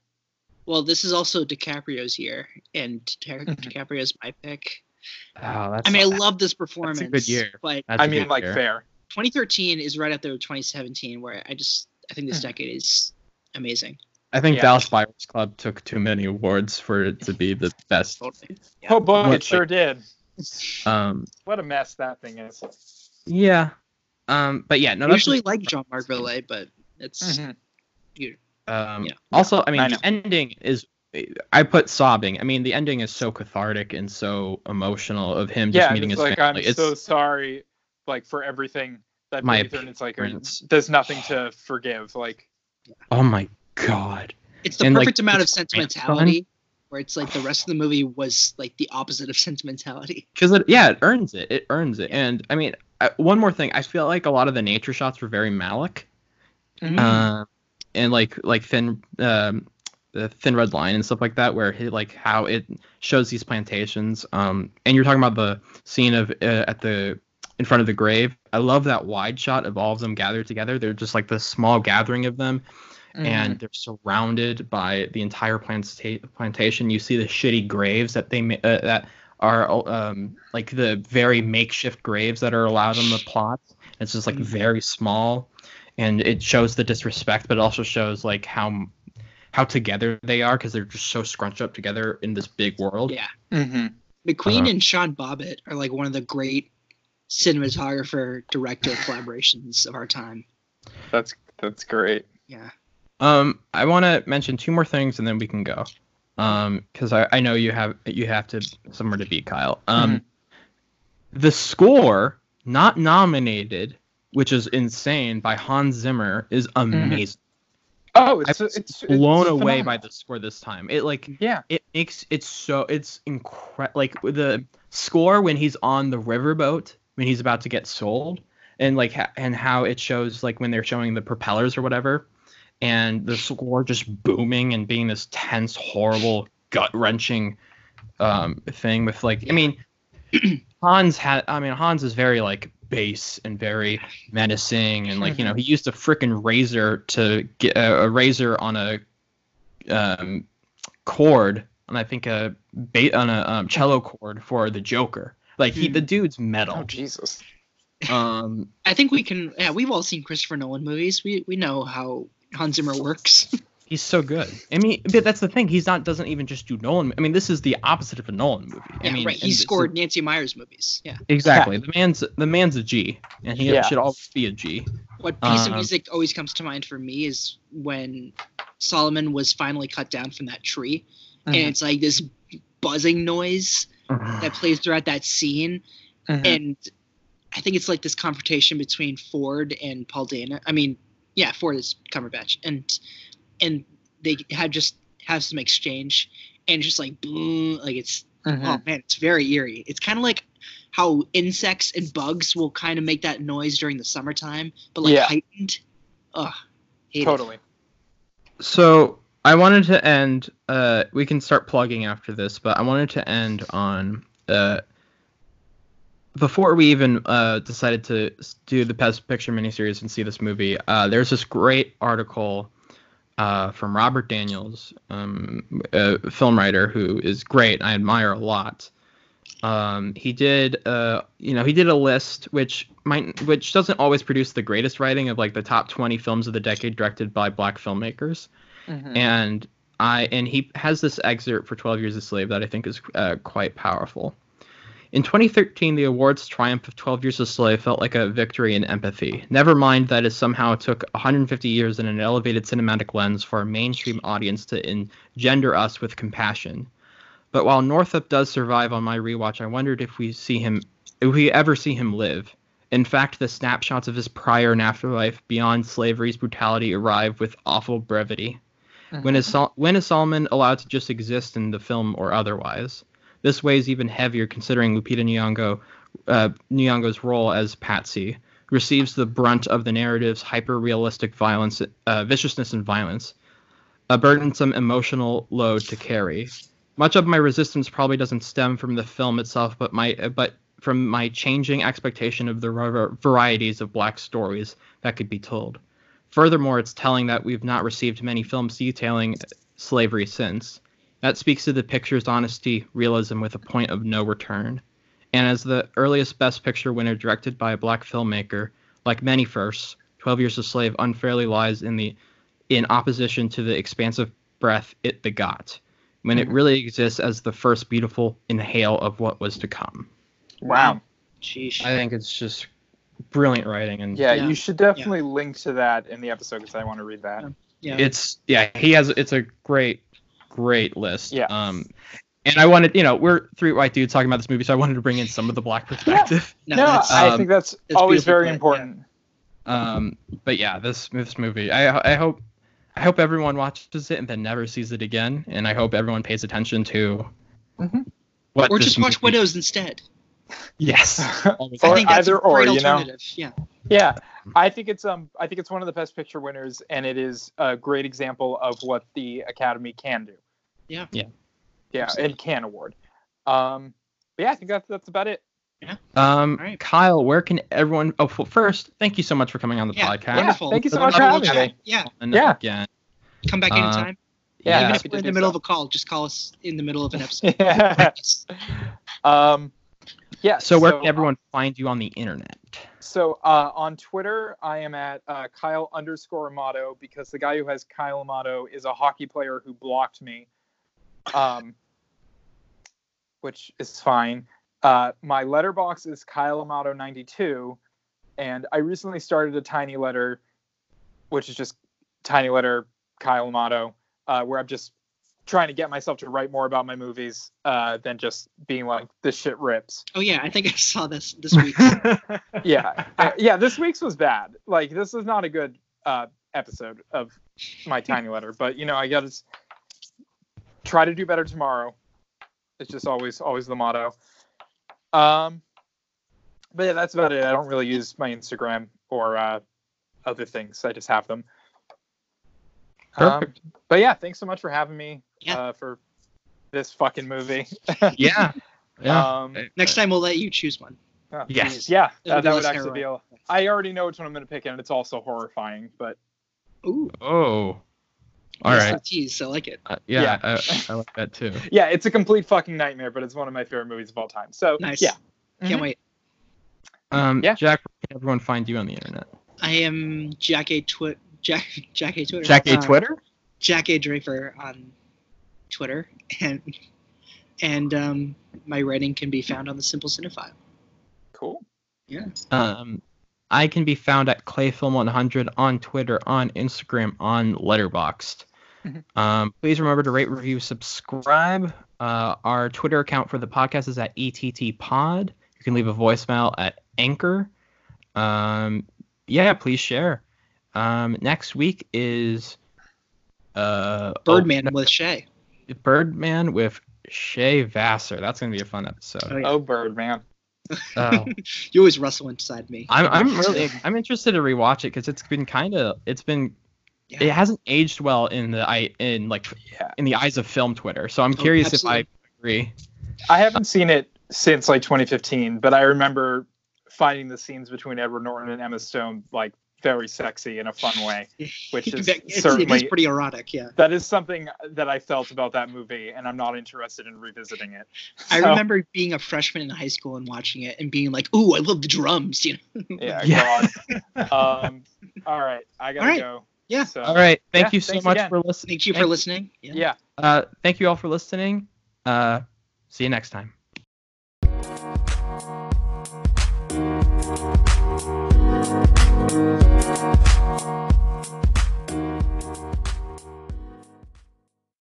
Speaker 1: well this is also DiCaprio's year and Di-. DiCaprio's my pick
Speaker 2: Oh, that's.
Speaker 1: I mean, I love this performance.
Speaker 2: A good year.
Speaker 1: But
Speaker 2: that's
Speaker 3: i
Speaker 2: a
Speaker 3: mean
Speaker 2: good
Speaker 3: like
Speaker 2: year.
Speaker 3: fair
Speaker 1: 2013 is right up there with 2017, where I just I think this
Speaker 3: Mhm.
Speaker 1: decade is amazing.
Speaker 2: I think
Speaker 3: Yeah.
Speaker 2: Dallas Buyers Club took too many awards for it to be the best.
Speaker 1: Totally. Yeah.
Speaker 3: oh boy it sure did
Speaker 2: Um,
Speaker 3: what a mess that thing is
Speaker 2: yeah. Um, but yeah, no.
Speaker 1: I
Speaker 2: That's
Speaker 1: usually like Jean Marc Vallée, but it's
Speaker 3: Mhm.
Speaker 2: Um,
Speaker 1: Yeah.
Speaker 2: Also, I mean,
Speaker 3: I
Speaker 2: the ending is. I put sobbing. I mean, the ending is so cathartic and so emotional of him just
Speaker 3: yeah and
Speaker 2: meeting
Speaker 3: it's
Speaker 2: his
Speaker 3: like
Speaker 2: family.
Speaker 3: i'm
Speaker 2: it's
Speaker 3: so sorry like for everything that
Speaker 2: My
Speaker 3: my and it's like
Speaker 2: appearance.
Speaker 3: there's nothing to forgive like
Speaker 2: oh my god.
Speaker 1: it's the
Speaker 2: And, like,
Speaker 1: perfect amount of
Speaker 2: his
Speaker 1: sentimentality, where it's like the rest of the movie was like the opposite of sentimentality.
Speaker 2: Because it, yeah, it earns it. It earns it. And I mean, I, one more thing. I feel like a lot of the nature shots were very Malick.
Speaker 3: Mm-hmm.
Speaker 2: uh, and like like thin um the thin red line and stuff like that where he like how it shows these plantations um and you're talking about the scene of uh, at the in front of the grave i love that wide shot of all of them gathered together they're just like this small gathering of them
Speaker 3: Mm-hmm.
Speaker 2: and they're surrounded by the entire planta- plantation you see the shitty graves that they ma- uh, that are um like the very makeshift graves that are allowed on the plots it's just like
Speaker 1: Mhm.
Speaker 2: very small and it shows the disrespect but it also shows like how how together they are because they're just so scrunched up together in this big world
Speaker 1: Yeah.
Speaker 3: hmm
Speaker 1: McQueen
Speaker 2: Uh-huh.
Speaker 1: and Sean Bobbitt are like one of the great cinematographer director collaborations of our time.
Speaker 3: That's that's great.
Speaker 1: Yeah.
Speaker 2: um i want to mention two more things and then we can go um because I, I know you have you have to somewhere to be kyle um the score not nominated which is insane by hans zimmer is amazing
Speaker 3: Oh, it's
Speaker 2: I
Speaker 3: it's,
Speaker 2: was
Speaker 3: it's
Speaker 2: blown away by the score this time. It like
Speaker 3: Yeah.
Speaker 2: it makes it's so it's incredible. Like the score when he's on the riverboat when he's about to get sold, and like ha- and how it shows like when they're showing the propellers or whatever, and the score just booming and being this tense, horrible, gut wrenching um thing with like I mean Hans had I mean Hans is very like bass and very menacing and like you know he used a freaking razor to get uh, a razor on a um chord and I think a ba- on a um, cello chord for the Joker like he
Speaker 1: Hmm.
Speaker 2: the dude's metal
Speaker 3: Oh Jesus.
Speaker 2: um
Speaker 1: I think we can. Yeah, we've all seen Christopher Nolan movies. We we know how Hans Zimmer works.
Speaker 2: he's so good I mean but that's the thing he's not doesn't even just do Nolan I mean this is the opposite of a Nolan movie I
Speaker 1: yeah,
Speaker 2: mean
Speaker 1: right. He
Speaker 2: this is-
Speaker 1: scored Nancy Meyers movies. Yeah.
Speaker 2: exactly the man's the man's a G and he
Speaker 3: Yeah.
Speaker 2: should always be a G
Speaker 1: What piece of
Speaker 2: Um,
Speaker 1: music always comes to mind for me is when Solomon was finally cut down from that tree, and
Speaker 3: Mhm.
Speaker 1: it's like this buzzing noise that plays throughout that scene,
Speaker 3: Mhm.
Speaker 1: and I think it's like this confrontation between Ford and Paul Dano. I mean, yeah, Ford is Cumberbatch, and and they have just have some exchange, and just like boom, like it's
Speaker 3: Mhm.
Speaker 1: oh man, it's very eerie. It's kind of like how insects and bugs will kind of make that noise during the summertime, but like
Speaker 3: Yeah.
Speaker 1: heightened. Ugh, hate it.
Speaker 3: totally.
Speaker 2: So I wanted to end. Uh, we can start plugging after this, but I wanted to end on uh, before we even uh, decided to do the Best Picture miniseries and see this movie. Uh, there's this great article uh, from Robert Daniels, um, a film writer who is great. I admire a lot. Um, he did, uh, you know, he did a list which might, which doesn't always produce the greatest writing of like the top 20 films of the decade directed by black filmmakers
Speaker 3: Mhm.
Speaker 2: and I and he has this excerpt for 12 Years a Slave that I think is uh, quite powerful. In 2013, the award's triumph of 12 Years a Slave felt like a victory in empathy. Never mind that it somehow took 150 years and an elevated cinematic lens for a mainstream audience to engender us with compassion. But while Northup does survive on my rewatch, I wondered if we see him, if we ever see him live. In fact, the snapshots of his prior and afterlife beyond slavery's brutality arrive with awful brevity. When mm-hmm. is Sol- when is Solomon allowed to just exist in the film or otherwise? This weighs even heavier considering Lupita Nyong'o, uh, Nyong'o's role as Patsy receives the brunt of the narrative's hyper-realistic violence, uh, viciousness, and violence, a burdensome emotional load to carry. Much of my resistance probably doesn't stem from the film itself, but my but from my changing expectation of the var- varieties of black stories that could be told. Furthermore, it's telling that we've not received many films detailing slavery since. That speaks to the picture's honesty, realism with a point of no return. And as the earliest Best Picture winner directed by a black filmmaker, like many firsts, 12 Years a Slave unfairly lies in the in opposition to the expansive breath it begot, when it
Speaker 3: Mhm.
Speaker 2: really exists as the first beautiful inhale of what was to come.
Speaker 3: Wow.
Speaker 1: Sheesh.
Speaker 2: I think it's just brilliant writing and
Speaker 3: Yeah,
Speaker 1: Yeah.
Speaker 3: you should definitely link to that in the episode because I want to read that.
Speaker 1: yeah.
Speaker 2: it's yeah he has it's a great great list
Speaker 3: Yeah.
Speaker 2: um and i wanted you know we're three white dudes talking about this movie so i wanted to bring in some of the black perspective
Speaker 1: no,
Speaker 3: No,
Speaker 1: that's,
Speaker 3: I
Speaker 2: um,
Speaker 3: think that's,
Speaker 1: that's
Speaker 3: always
Speaker 1: beautifully
Speaker 3: very
Speaker 1: put, yeah.
Speaker 3: important.
Speaker 2: um but yeah this this movie i i hope i hope everyone watches it and then never sees it again and i hope everyone pays attention to
Speaker 3: Mhm.
Speaker 2: what
Speaker 1: or just watch
Speaker 2: movie-
Speaker 1: Widows instead.
Speaker 2: yes
Speaker 3: Or
Speaker 1: I think that's
Speaker 3: either
Speaker 1: a great
Speaker 3: or, you know?
Speaker 1: alternative. Yeah.
Speaker 3: Yeah, I think it's um I think it's one of the best picture winners, and it is a great example of what the Academy can do.
Speaker 1: Yeah.
Speaker 2: Yeah.
Speaker 3: Yeah, and can award. Um, but yeah, I think that's that's about it. Yeah.
Speaker 2: Um
Speaker 1: All right.
Speaker 2: kyle where can everyone oh well, first thank you so much for coming on the
Speaker 1: Yeah,
Speaker 2: podcast
Speaker 1: wonderful.
Speaker 3: thank you so
Speaker 2: much for
Speaker 3: having me.
Speaker 1: chat. Yeah.
Speaker 2: and
Speaker 3: Yeah.
Speaker 2: again
Speaker 1: Come back
Speaker 2: Uh,
Speaker 1: anytime.
Speaker 3: Yeah,
Speaker 1: Even if we're in the middle
Speaker 3: so.
Speaker 1: of a call, just call us in the middle of an episode.
Speaker 3: Yeah. um, yeah.
Speaker 2: so where can everyone find you on the internet
Speaker 3: So uh, on Twitter, I am at uh, Kyle underscore Amato because the guy who has Kyle Amato is a hockey player who blocked me, um, which is fine. Uh, my Letterboxd is Kyle Amato 92, and I recently started a tiny letter, which is just tiny letter Kyle Amato, uh, where I'm just trying to get myself to write more about my movies uh, than just being like this shit rips
Speaker 1: Oh yeah, I think I saw this this week.
Speaker 3: yeah Uh, yeah this week's was bad like this is not a good uh episode of my tiny letter. But you know, I gotta try to do better tomorrow. It's just always always the motto. Um, but yeah, that's about it. I don't really use my Instagram or uh, other things. I just have them. Um, but yeah, thanks so much for having me
Speaker 1: Yeah.
Speaker 3: uh, for this fucking movie.
Speaker 2: Yeah. Yeah.
Speaker 3: Um,
Speaker 1: Next time we'll let you choose one.
Speaker 3: oh,
Speaker 2: Yes.
Speaker 3: Yeah, that, that would
Speaker 1: less
Speaker 3: actually be. A, I already know which one I'm gonna pick, and it's also horrifying. But
Speaker 1: Ooh.
Speaker 2: oh. All
Speaker 1: yes,
Speaker 2: right.
Speaker 1: the Tease. I like it.
Speaker 2: Uh, yeah,
Speaker 3: Yeah.
Speaker 2: I, I like that too.
Speaker 3: yeah, it's a complete fucking nightmare. But it's one of my favorite movies of all time. So
Speaker 1: Nice.
Speaker 3: yeah,
Speaker 1: Can't
Speaker 3: Mhm.
Speaker 1: wait.
Speaker 2: Um,
Speaker 3: Yeah.
Speaker 2: Jack, where can everyone find you on the internet?
Speaker 1: I am Jack A. Twit. Jack Jack A. Twitter.
Speaker 2: Jack A.
Speaker 1: Uh,
Speaker 2: Twitter.
Speaker 1: Jack A. Draper on Twitter, and and um, my writing can be found on the Simple Cinephile.
Speaker 3: cool.
Speaker 1: Yeah.
Speaker 2: Um, I can be found at Clayfilm100 on Twitter, on Instagram, on Letterboxd.
Speaker 3: Mhm.
Speaker 2: Um, please remember to rate, review, subscribe. Uh, our Twitter account for the podcast is at ETT Pod. You can leave a voicemail at Anchor. Um, yeah, please share. Um, next week is uh, oh,
Speaker 1: Birdman with Shay.
Speaker 2: Birdman with Shay Vassar. That's gonna be a fun episode.
Speaker 1: Oh, yeah.
Speaker 3: Oh, Birdman.
Speaker 2: Oh.
Speaker 1: you always rustle inside me.
Speaker 2: I'm I'm really I'm interested to rewatch it because it's been kind of it's been
Speaker 1: Yeah.
Speaker 2: it hasn't aged well in the i in like
Speaker 3: Yeah.
Speaker 2: in the eyes of film Twitter. So I'm oh, curious if I agree.
Speaker 3: I haven't seen it since like 2015, but I remember finding the scenes between Edward Norton and Emma Stone like very sexy in a fun way, which is
Speaker 1: certainly it is pretty erotic. Yeah,
Speaker 3: that is something that I felt about that movie, and I'm not interested in revisiting it. So, I
Speaker 1: remember being a freshman in high school and watching it and being like, "Ooh, I love the drums!" You know?
Speaker 3: yeah.
Speaker 2: yeah.
Speaker 3: um, all right, I gotta
Speaker 1: all right.
Speaker 3: go.
Speaker 1: Yeah.
Speaker 3: So,
Speaker 2: all right. Thank
Speaker 3: yeah,
Speaker 2: you so much
Speaker 3: again.
Speaker 2: for listening.
Speaker 1: Thank you for listening. Yeah.
Speaker 3: yeah.
Speaker 2: Uh, thank you all for listening. Uh, see you next time.